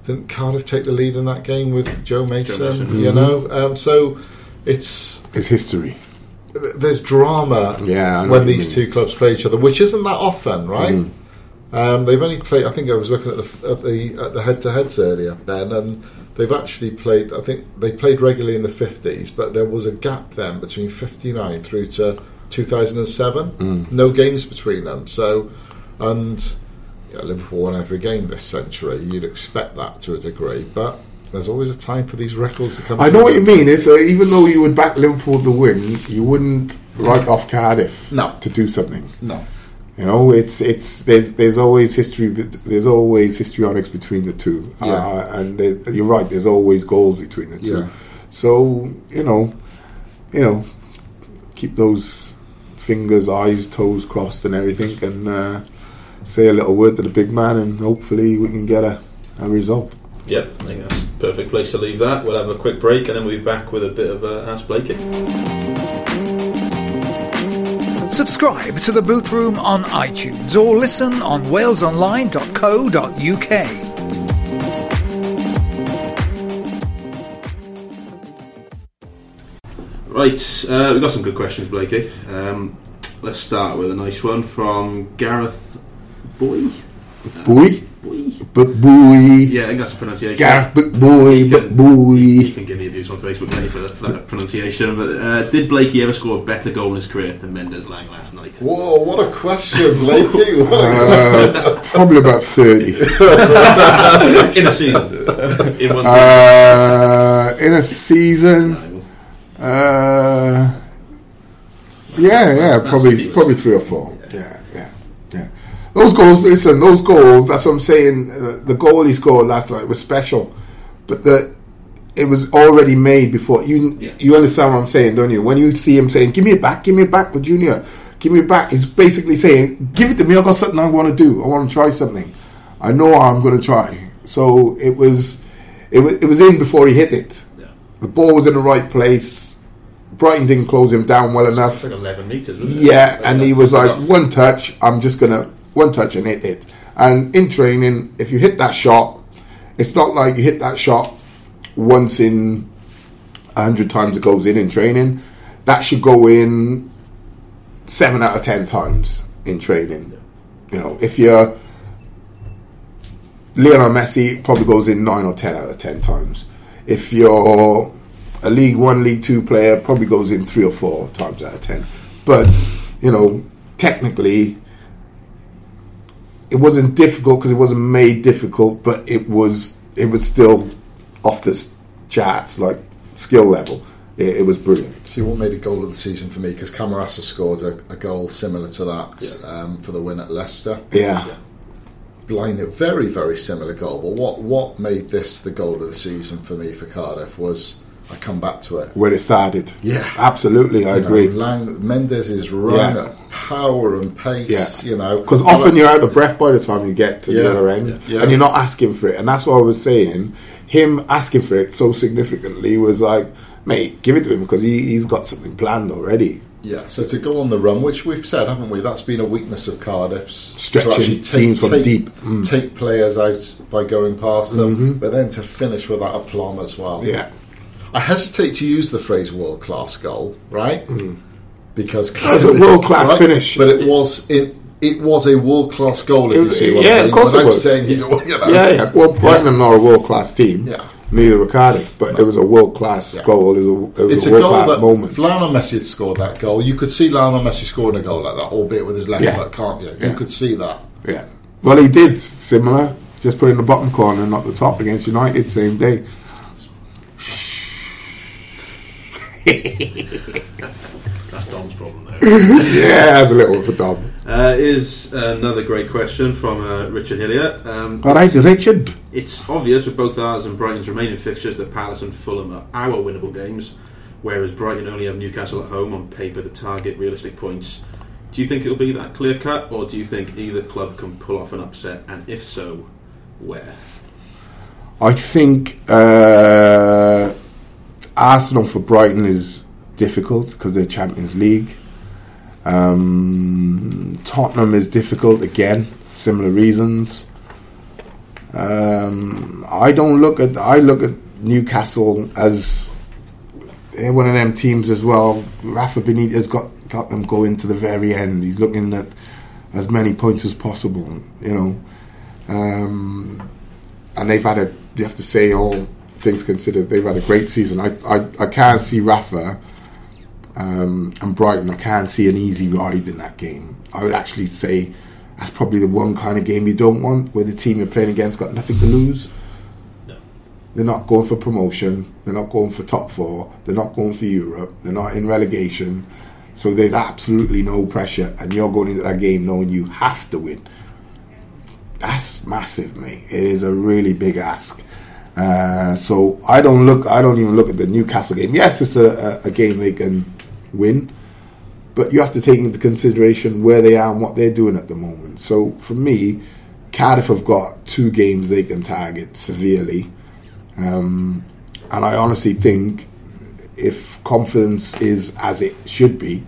didn't Cardiff take the lead in that game with Joe Mason? Mason. You know, um, so it's it's history. there's drama Yeah, when these mean. two clubs play each other, which isn't that often, right? Mm. Um, they've only played. I think I was looking at the at the at the head-to-heads earlier, Ben, and they've actually played. I think they played regularly in the fifties, but there was a gap then between fifty-nine through to two thousand and seven. Mm. No games between them. So, and you know, Liverpool won every game this century. You'd expect that to a degree, but there's always a time for these records to come. I know what you mean. It's uh, even though you would back Liverpool to win, you wouldn't write off Cardiff No. to do something. No. You know, it's it's there's there's always history. There's always histrionics between the two, Yeah. uh, and there, you're right. There's always goals between the two. Yeah. So you know, you know, keep those fingers, eyes, toes crossed, and everything, and uh, say a little word to the big man, and hopefully we can get a, a result. Yep, I think that's a perfect place to leave that. We'll have a quick break and then we'll be back with a bit of uh, Ask Blakey. Subscribe to the Boot Room on iTunes or listen on walesonline.co.uk. Right, uh, we've got some good questions, Blakey. Um, let's start with a nice one from Gareth Boy. Boy, Boy? but boy, Yeah, I think that's the pronunciation. Gareth, but boy, You but can- boy. You can give me abuse on Facebook mate, for, for that pronunciation. But uh, did Blakey ever score a better goal in his career than Mendez-Laing last night? Whoa! What a question, Blakey! What a question. Uh, probably about thirty. in a season. in one season. Uh, in a season, uh, yeah, yeah, probably probably three or four. Those goals, listen, those goals. That's what I'm saying. Uh, the goal he scored last night was special, but the it was already made before. You Yeah. you understand what I'm saying, don't you? When you see him saying, "Give me it back, give me it back," with Junior, give me it back. He's basically saying, "Give it to me. I've got something I want to do. I want to try something. I know I'm going to try." So it was, it was, it was in before he hit it. Yeah. The ball was in the right place. Brighton didn't close him down well enough. Like 11 metres. wasn't it? Yeah, and he was like, one touch, I'm just gonna one touch and hit it. And in training, if you hit that shot, it's not like you hit that shot once in a hundred times it goes in in training. That should go in seven out of ten times in training. You know, if you're Lionel Messi, probably goes in nine or ten out of ten times. If you're a League One, League Two player probably goes in three or four times out of ten. But you know, technically, it wasn't difficult because it wasn't made difficult, but it was it was still off the charts, like skill level. It, it was brilliant. See what made a goal of the season for me because Camarasa scored a, a goal similar to that um, for the win at Leicester. Yeah. Blind, a very very similar goal. But what what made this the goal of the season for me for Cardiff was I come back to it. Where it started. Yeah. absolutely, I You know, agree. Laing, Mendez is run Yeah. at power and pace. Yeah. You know, Because often you're out of breath by the time you get to Yeah, the other end, yeah. and you're not asking for it. And that's what I was saying. Him asking for it so significantly was like, mate, give it to him because he, he's got something planned already. Yeah, so to go on the run, which we've said, haven't we? That's been a weakness of Cardiff's. Stretching actually teams from take, deep. Mm. take players out by going past them, but then to finish with that aplomb as well. Yeah. I hesitate to use the phrase world class goal, right? Because Mm. was a world-class finish. but it was it. It was a world class goal. If It you was- see what yeah, I of mean. course it Without was. saying he's a you know. Yeah, yeah. Well, Brighton are not a world class team. Yeah. Neither are Cardiff, but it was a world class Yeah. goal. It was a, it was It's a a world goal class that moment. if Lionel Messi had scored that goal, you could see Lionel Messi scoring a goal like that, albeit with his left Yeah. foot, can't you? Yeah. You could see that. Yeah. Well, he did similar. Just put it in the bottom corner, not the top against United same day. That's Dom's problem there. Yeah, that's a little for Dom. uh, is another great question from uh, Richard Hillier. Um, All right, Richard. It's obvious with both ours and Brighton's remaining fixtures that Palace and Fulham are our winnable games, whereas Brighton only have Newcastle at home on paper to target realistic points. Do you think it'll be that clear cut, or do you think either club can pull off an upset, and if so, where? I think uh, Arsenal for Brighton is difficult because they're Champions League. Um, Tottenham is difficult again, similar reasons. Um, I don't look at I look at Newcastle as one of them teams as well. Rafa Benitez got got them going to the very end. He's looking at as many points as possible. You know. Um, and they've had a you have to say all things considered they've had a great season. I I, I can't see Rafa um, and Brighton I can't see an easy ride in that game. I would actually say that's probably the one kind of game you don't want where the team you're playing against got nothing to lose. They're not going for promotion they're not going for top four they're not going for Europe they're not in relegation. So there's absolutely no pressure and you're going into that game knowing you have to win. That's massive, mate. It is a really big ask. Uh, so I don't look. I don't even look at the Newcastle game. Yes, it's a, a, a game they can win, but you have to take into consideration where they are and what they're doing at the moment. So for me, Cardiff have got two games they can target severely, um, and I honestly think if confidence is as it should be,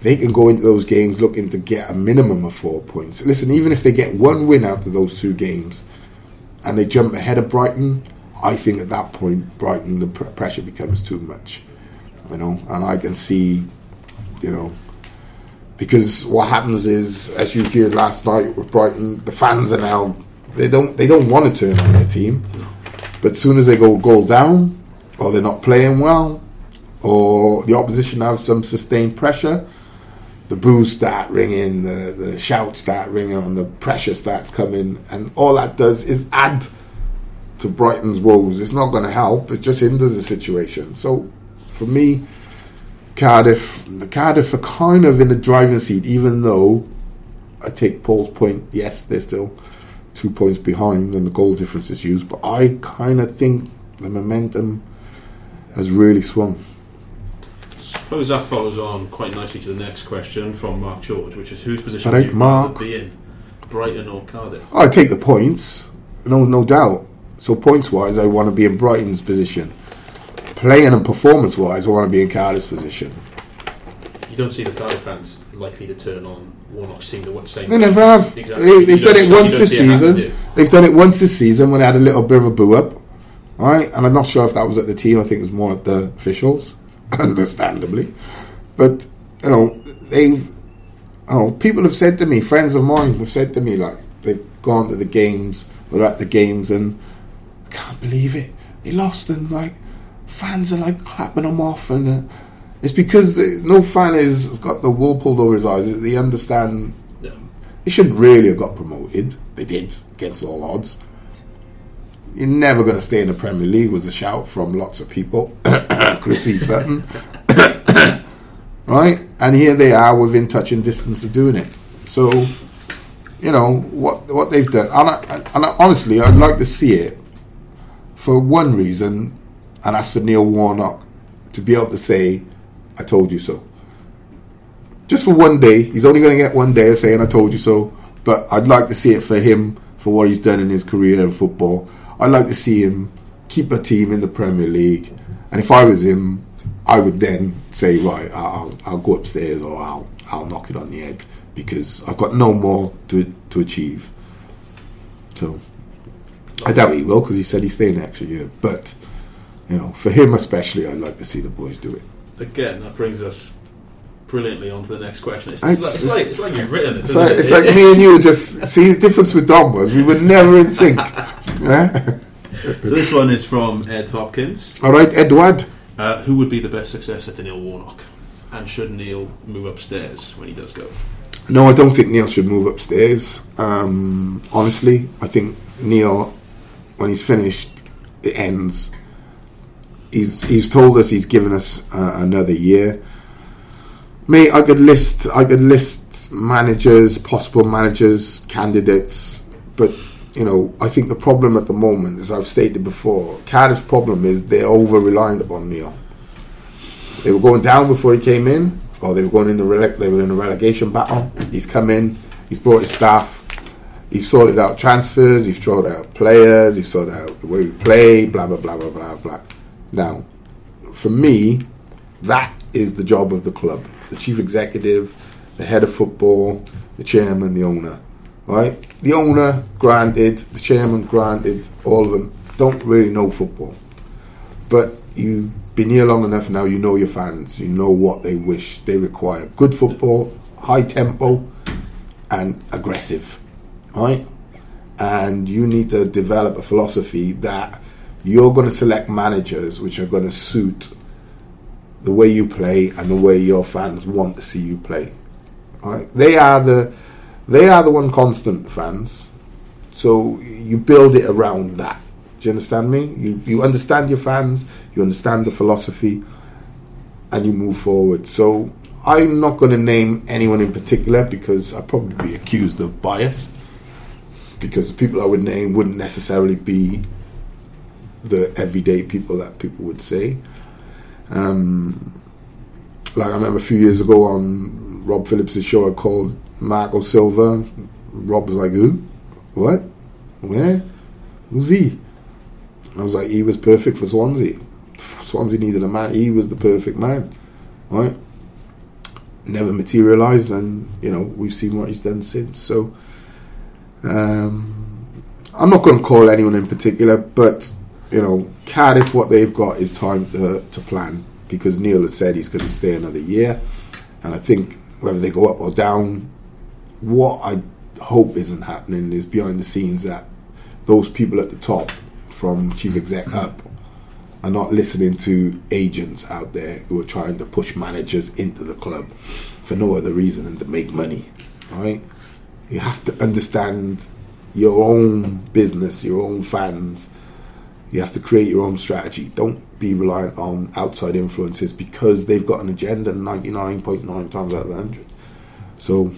they can go into those games looking to get a minimum of four points. Listen, even if they get one win out of those two games and they jump ahead of Brighton, I think at that point, Brighton, the pr- pressure becomes too much. You know, and I can see, you know, because what happens is, as you heard last night with Brighton, the fans are now they don't they don't want to turn on their team, but as soon as they go goal down or they're not playing well, or the opposition have some sustained pressure, the boos start ringing, the, the shouts start ringing, and the pressure starts coming, and all that does is add to Brighton's woes. It's not going to help. It just hinders the situation. So, for me, Cardiff, the Cardiff are kind of in the driving seat, even though I take Paul's point. Yes, they're still two points behind, and the goal difference is used. But I kind of think the momentum has really swung. I suppose that follows on quite nicely to the next question from Mark George, which is whose position would you Mark. rather be in, Brighton or Cardiff? I take the points, no, no doubt. So points wise, I want to be in Brighton's position. Playing and performance wise, I want to be in Cardiff's position. You don't see the Cardiff fans likely to turn on Warnock sing the same. They never have. Exactly. They, they've don't- done it once this season. do? They've done it once this season when they had a little bit of a boo up. All right, and I'm not sure if that was at the team. I think it was more at the officials, understandably. But you know, they've. Oh, people have said to me, friends of mine have said to me, like they've gone to the games, they're at the games, and can't believe it. They lost and like fans are like clapping them off, and uh, it's because the, no fan has got the wool pulled over his eyes. They understand they shouldn't really have got promoted. They did against all odds. You're never going to stay in the Premier League was a shout from lots of people. Chrissy Sutton, right? And here they are within touching distance of doing it. So, you know what what they've done, and, I, and I, honestly, I'd like to see it for one reason, and that's for Neil Warnock to be able to say, "I told you so." Just for one day, he's only going to get one day of saying "I told you so." But I'd like to see it for him for what he's done in his career in football. I'd like to see him keep a team in the Premier League, and if I was him, I would then say, "Right, I'll, I'll go upstairs or I'll I'll knock it on the head because I've got no more to to achieve." So I doubt he will because he said he's staying an extra year. But you know, for him especially, I'd like to see the boys do it. Again, that brings us brilliantly onto the next question. It's, I- it's, like, it's, like, it's like you've written it. It's like, it? it's like me and you just see the difference with Dom was we were never in sync. So this one is from Ed Hopkins. All right, Edward. Uh, who would be the best successor to Neil Warnock? And should Neil move upstairs when he does go? No, I don't think Neil should move upstairs. Um, honestly, I think Neil, when he's finished, it ends. He's he's told us he's given us uh, another year. Mate, I could list I could list managers, possible managers, candidates, but you know I think the problem at the moment, as I've stated before, Cardiff's problem is they're over reliant upon Neil. They were going down before he came in, or they were going in the rele- they were in a relegation battle. He's come in, he's brought his staff, he's sorted out transfers, he's sorted out players, he's sorted out the way we play, blah blah blah blah blah blah. Now, for me, that is the job of the club: the chief executive, the head of football, the chairman, the owner. Right? The owner, granted, the chairman, granted, all of them don't really know football but you've been here long enough now. You know your fans. You know what they wish they require. Good football, high tempo, and aggressive, right? And you need to develop a philosophy that you're going to select managers which are going to suit the way you play and the way your fans want to see you play. Right? They are the they are the one constant fans. So you build it around that. Do you understand me? You you understand your fans, you understand the philosophy, and you move forward. So I'm not going to name anyone in particular because I'd probably be accused of bias. Because the people I would name wouldn't necessarily be the everyday people that people would say. Um, like I remember a few years ago on Rob Phillips' show, I called Marco Silva. Rob was like, "Who? What? Where? Who's he?" I was like, "He was perfect for Swansea. Swansea needed a man. He was the perfect man, right?" Never materialised, and you know we've seen what he's done since. So, um, I'm not going to call anyone in particular, but you know, Cardiff, what they've got is time to, to plan because Neil has said he's going to stay another year, and I think whether they go up or down, what I hope isn't happening is behind the scenes that those people at the top, from chief exec up, are not listening to agents out there who are trying to push managers into the club for no other reason than to make money. All right, you have to understand your own business, your own fans. You have to create your own strategy. Don't be reliant on outside influences because they've got an agenda 99.9 times out of 100. So,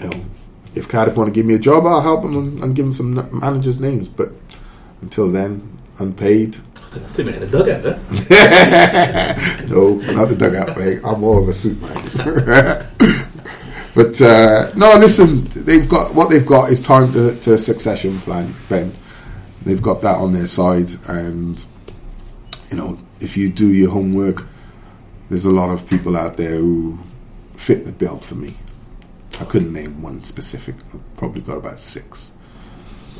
you know, if Cardiff want to give me a job, I'll help them and, and give them some managers' names. But until then, unpaid. I think we're in a dugout there. No, not the dugout, mate. I'm more of a suit man. but uh, no, listen, they've got what they've got is time to, to succession plan. Ben, they've got that on their side, and you know, if you do your homework, there's a lot of people out there who fit the bill for me. I couldn't name one specific. I've probably got about six.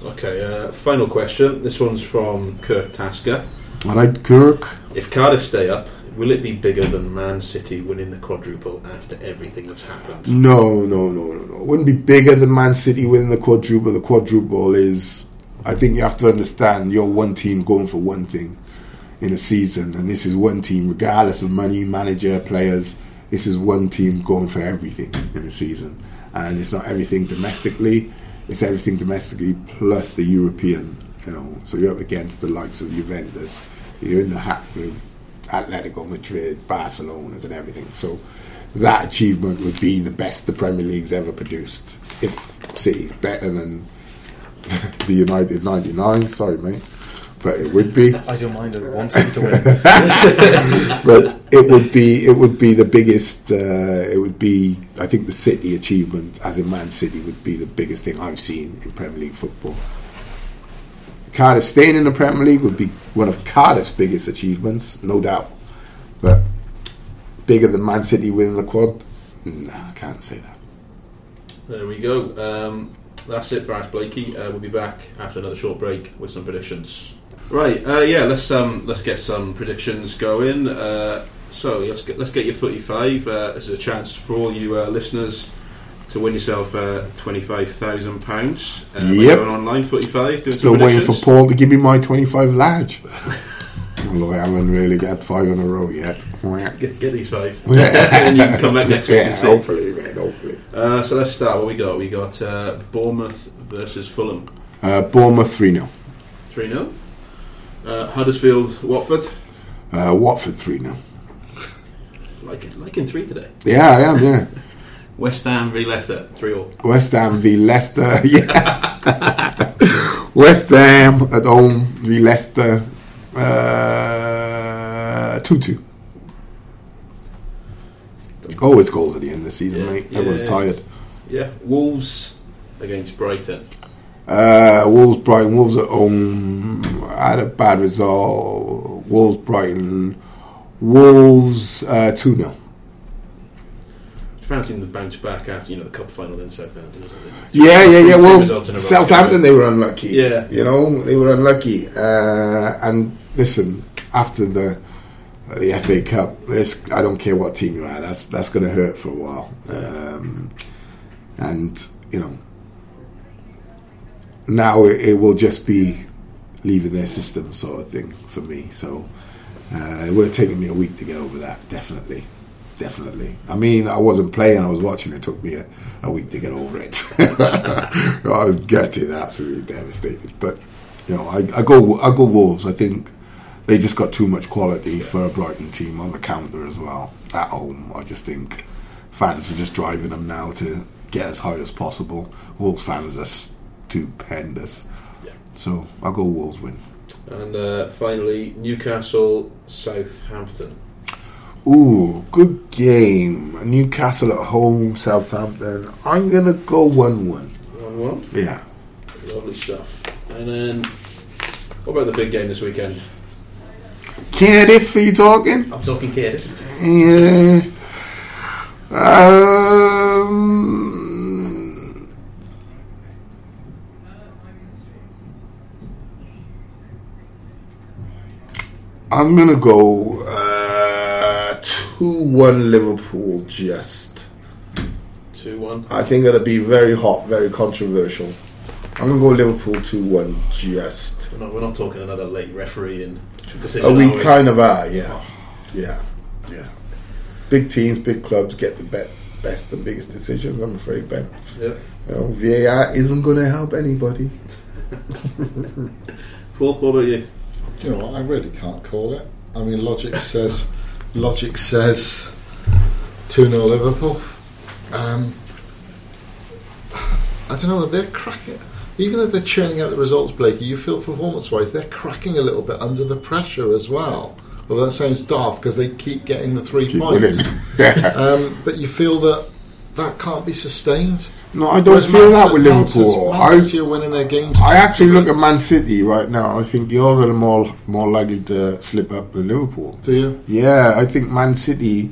Okay, uh, final question. This one's from Kirk Tasker. All right, Kirk. If Cardiff stay up, will it be bigger than Man City winning the quadruple after everything that's happened? No, no, no, no, no. It wouldn't be bigger than Man City winning the quadruple. The quadruple is, I think you have to understand, you're one team going for one thing. in a season, and this is one team, regardless of money, manager, players. This is one team going for everything in a season, and it's not everything domestically. It's everything domestically plus the European. You know, so you're up against the likes of Juventus. You're in the hat Atletico Madrid, Barcelona's, and everything. So that achievement would be the best the Premier League's ever produced. If City's better than the United '99, sorry mate, but it would be. I don't mind. I want to win. but it would be it would be the biggest. Uh, it would be I think the City achievement as in Man City would be the biggest thing I've seen in Premier League football. Cardiff staying in the Premier League would be one of Cardiff's biggest achievements, no doubt. But bigger than Man City winning the quad, no, I can't say that. There we go. Um, that's it for Ask Blakey. Uh, we'll be back after another short break with some predictions. Right, uh, yeah, let's um, let's get some predictions going. Uh, so let's get let's get your footy five. Uh, this is a chance for all you uh, listeners to win yourself uh, twenty five thousand pounds. Uh, by Yep. going online 45. Doing Still waiting for. Paul to give me my twenty-five large. Although I haven't really got five in a row yet. Get, get these five, and you can come back next week Yeah, and see. hopefully, man, hopefully. Uh, so let's start. What we got? We got uh, Bournemouth versus Fulham, Uh, Bournemouth 3 0. three 0 uh, Huddersfield, Watford, Uh, Watford 3 0. like like in three today. Yeah, I am, yeah. West Ham v Leicester, three all. West Ham v Leicester. Yeah. West Ham at home v Leicester. Uh, 2 2. Always goals at the end of the season, Yeah, mate. yeah, Everyone's tired. Yeah, Wolves against Brighton. Uh, Wolves, Brighton, Wolves at home. Had a bad result. Wolves, Brighton. Wolves uh, 2 0. Fancying the bounce back after you know the cup final in Southampton. Yeah, yeah, yeah. Well, in a row. Southampton, they were unlucky. Yeah. You know, they were unlucky. Uh, and listen, after the the FA Cup, I don't care what team you are, that's, that's going to hurt for a while. Um, and, you know, now it, it will just be leaving their system sort of thing for me. So uh, it would have taken me a week to get over that, definitely. Definitely. I mean, I wasn't playing, I was watching. It took me a, a week to get over it. I was gutted, absolutely devastated. But, you know, I, I go I go Wolves. I think they just got too much quality for a Brighton team on the counter as well. At home, I just think fans are just driving them now to get as high as possible. Wolves fans are stupendous. Yeah. So I'll go Wolves win. And uh, finally, Newcastle, Southampton. Ooh, good game. Newcastle at home, Southampton. I'm gonna go one one. One one. Yeah. Lovely stuff. And then, what about the big game this weekend? Cardiff, are you talking? I'm talking Cardiff. Yeah. Um, I'm gonna go uh, two one Liverpool. Just, Two one. I think it'll be very hot, very controversial. I'm gonna go Liverpool two one. Just. We're not, we're not talking another late referee and decision. Oh, we are kind of are, yeah, yeah, yeah. Big teams, big clubs get the be- best and biggest decisions. I'm afraid, Ben. Yeah. You know, VAR isn't going to help anybody. Paul, what about you? Do you know what? I really can't call it. I mean, logic says, logic says, two 0 Liverpool. Um, I don't know. They're cracking. Even if they're churning out the results, Blakey, you feel performance-wise they're cracking a little bit under the pressure as well. Although that sounds daft because they keep getting the three Keep points. Um, but you feel that that can't be sustained. no, I don't Whereas feel Man that with Man Liverpool. Man I, City are winning their games. I actually look at Man City right now. I think you're a little more more likely to slip up than Liverpool. Do you? Yeah, I think Man City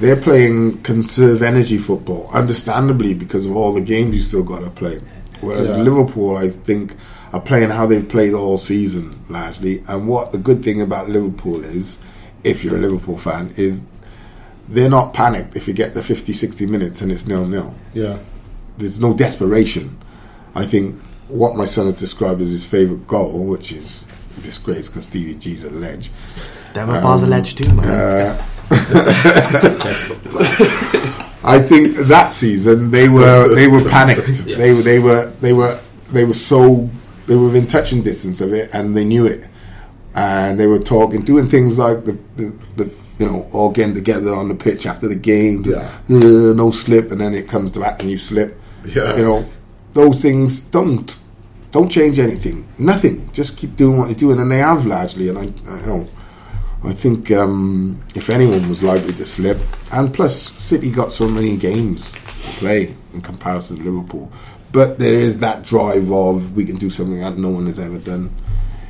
they're playing conserve energy football, understandably because of all the games you still got to play. Whereas Yeah. Liverpool, I think, are playing how they've played all season largely. And what the good thing about Liverpool is, if you're a Liverpool fan, is they're not panicked if you get the 50, 60 minutes and it's nil nil. Yeah. There's no desperation. I think what my son has described as his favourite goal, which is disgrace because Stevie G's a ledge. Demba Ba's a um, ledge too, man. Uh, I think that season they were they were panicked. They were they were they were they were so they were within touching distance of it, and they knew it. And they were talking, doing things like the, the, the you know all getting together on the pitch after the game. Yeah. "Uh, no slip, and then it comes to that and you slip. Yeah. you know those things don't don't change anything. Nothing. Just keep doing what you're doing, and they have largely. And I, I you know. I think um, if anyone was likely to slip, and plus City got so many games to play in comparison to Liverpool, but there is that drive of we can do something that no one has ever done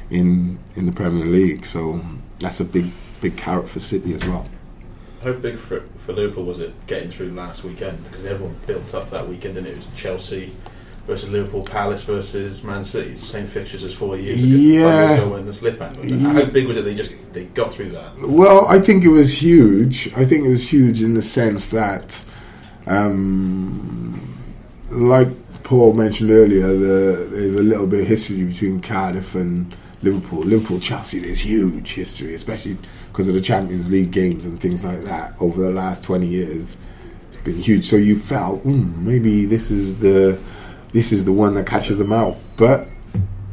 in in the Premier League. So that's a big big carrot for City as well. How big for, for Liverpool was it getting through last weekend? Because everyone built up that weekend, and it was Chelsea versus Liverpool, Palace versus Man City, same fixtures as four years ago. Yeah. Five ago when the slip. How big was it? They just they got through that. Well, I think it was huge. I think it was huge in the sense that, um, like Paul mentioned earlier, the, there's a little bit of history between Cardiff and Liverpool. Liverpool, Chelsea, there's huge history, especially because of the Champions League games and things like that over the last 20 years. It's been huge. So you felt, mm, maybe this is the this is the one that catches them out, but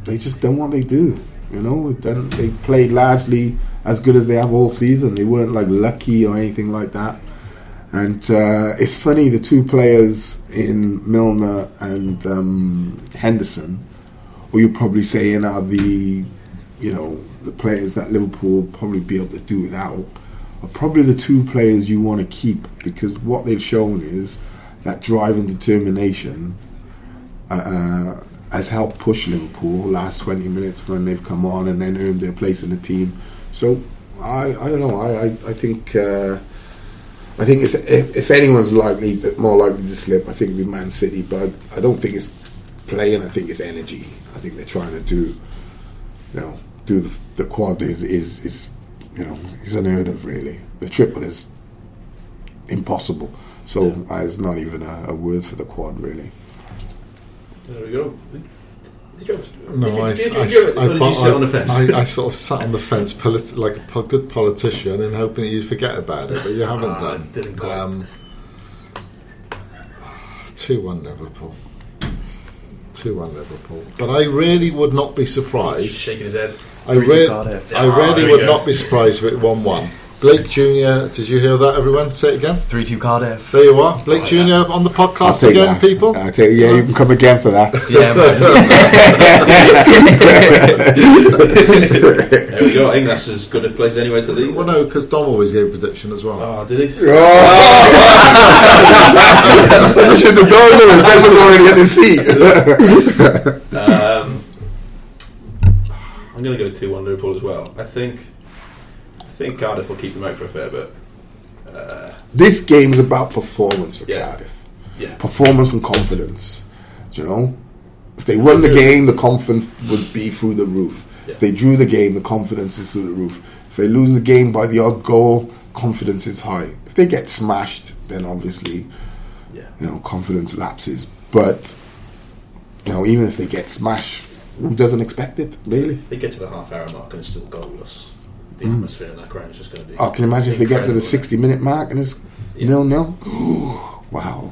they just don't what they do. You know, they played largely as good as they have all season. They weren't like lucky or anything like that. And uh, it's funny, the two players in Milner and um, Henderson, or you're probably saying are the, you know, the players that Liverpool will probably be able to do without, are probably the two players you want to keep because what they've shown is that drive and determination uh, has helped push Liverpool last 20 minutes when they've come on and then earned their place in the team. So I, I don't know. I, I, I think uh, I think if, if anyone's likely to, more likely to slip, I think it'd be Man City. But I don't think it's playing. I think it's energy. I think they're trying to do, you know, do the, the quad is, is is you know is unheard of really. The triple is impossible. So it's not even a, a word for the quad really. There we go. Did you, No, did you, I, did you, I, did you, I, or did you sit on the fence? I, I sort of sat on the fence polit- like a po- good politician and hoping that you'd forget about it, but you haven't Ah, done. didn't quite. Um, 2 1 Liverpool. 2 1 Liverpool. But I really would not be He's surprised. shaking his head. I, Three to re- Cardiff. I really there would go. not be surprised if it 1 1. Blake Jr., did you hear that, everyone? Say it again. 3 2 Cardiff. There you are. Blake Oh, Jr. on the podcast take again, that. people. I'll take, yeah, you can come again for that. Yeah, man. There we go. I think that's as good a place as anywhere to leave. Well, no, because Dom always gave a prediction as well. Oh, did he? I should have known it. Ben was already in the seat. Um, I'm going to go two one Liverpool as well. I think I think Cardiff will keep them out for a fair bit. Uh, this game's about performance for Yeah. Cardiff. yeah, Performance and confidence. Do you know? If they won the game, the confidence would be through the roof. Yeah. If they drew the game, the confidence is through the roof. If they lose the game by the odd goal, confidence is high. If they get smashed, then obviously, yeah. you know, confidence lapses. But, you know, even if they get smashed, who doesn't expect it, really? If they get to the half hour mark and it's still goalless, the atmosphere in that ground is just going to be. Oh, can you imagine if they get to the 60 minute mark and it's Yeah. nil nil? wow.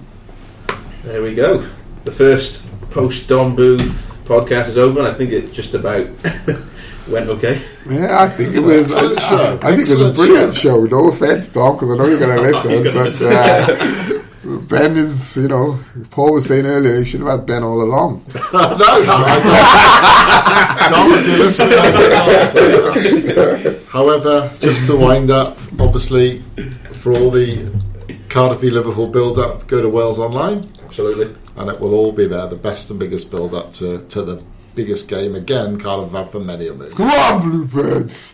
There we go. The first post Dom Booth podcast is over, and I think it just about went okay. Yeah, I think it was. I, Excellent show. I think it was a brilliant show. No offense, Dom, because I know you're going to listen. but uh, Ben is, you know, Paul was saying earlier, he should have had Ben all along. no, no, I. Dom, if you're listening, I think I'll say that. However, just to wind up, obviously, for all the Cardiff v Liverpool build up, go to Wales Online, Absolutely. and it will all be there. The best and biggest build up to, to the biggest game. Again, Cardiff have had for many a moon. Come on, Bluebirds.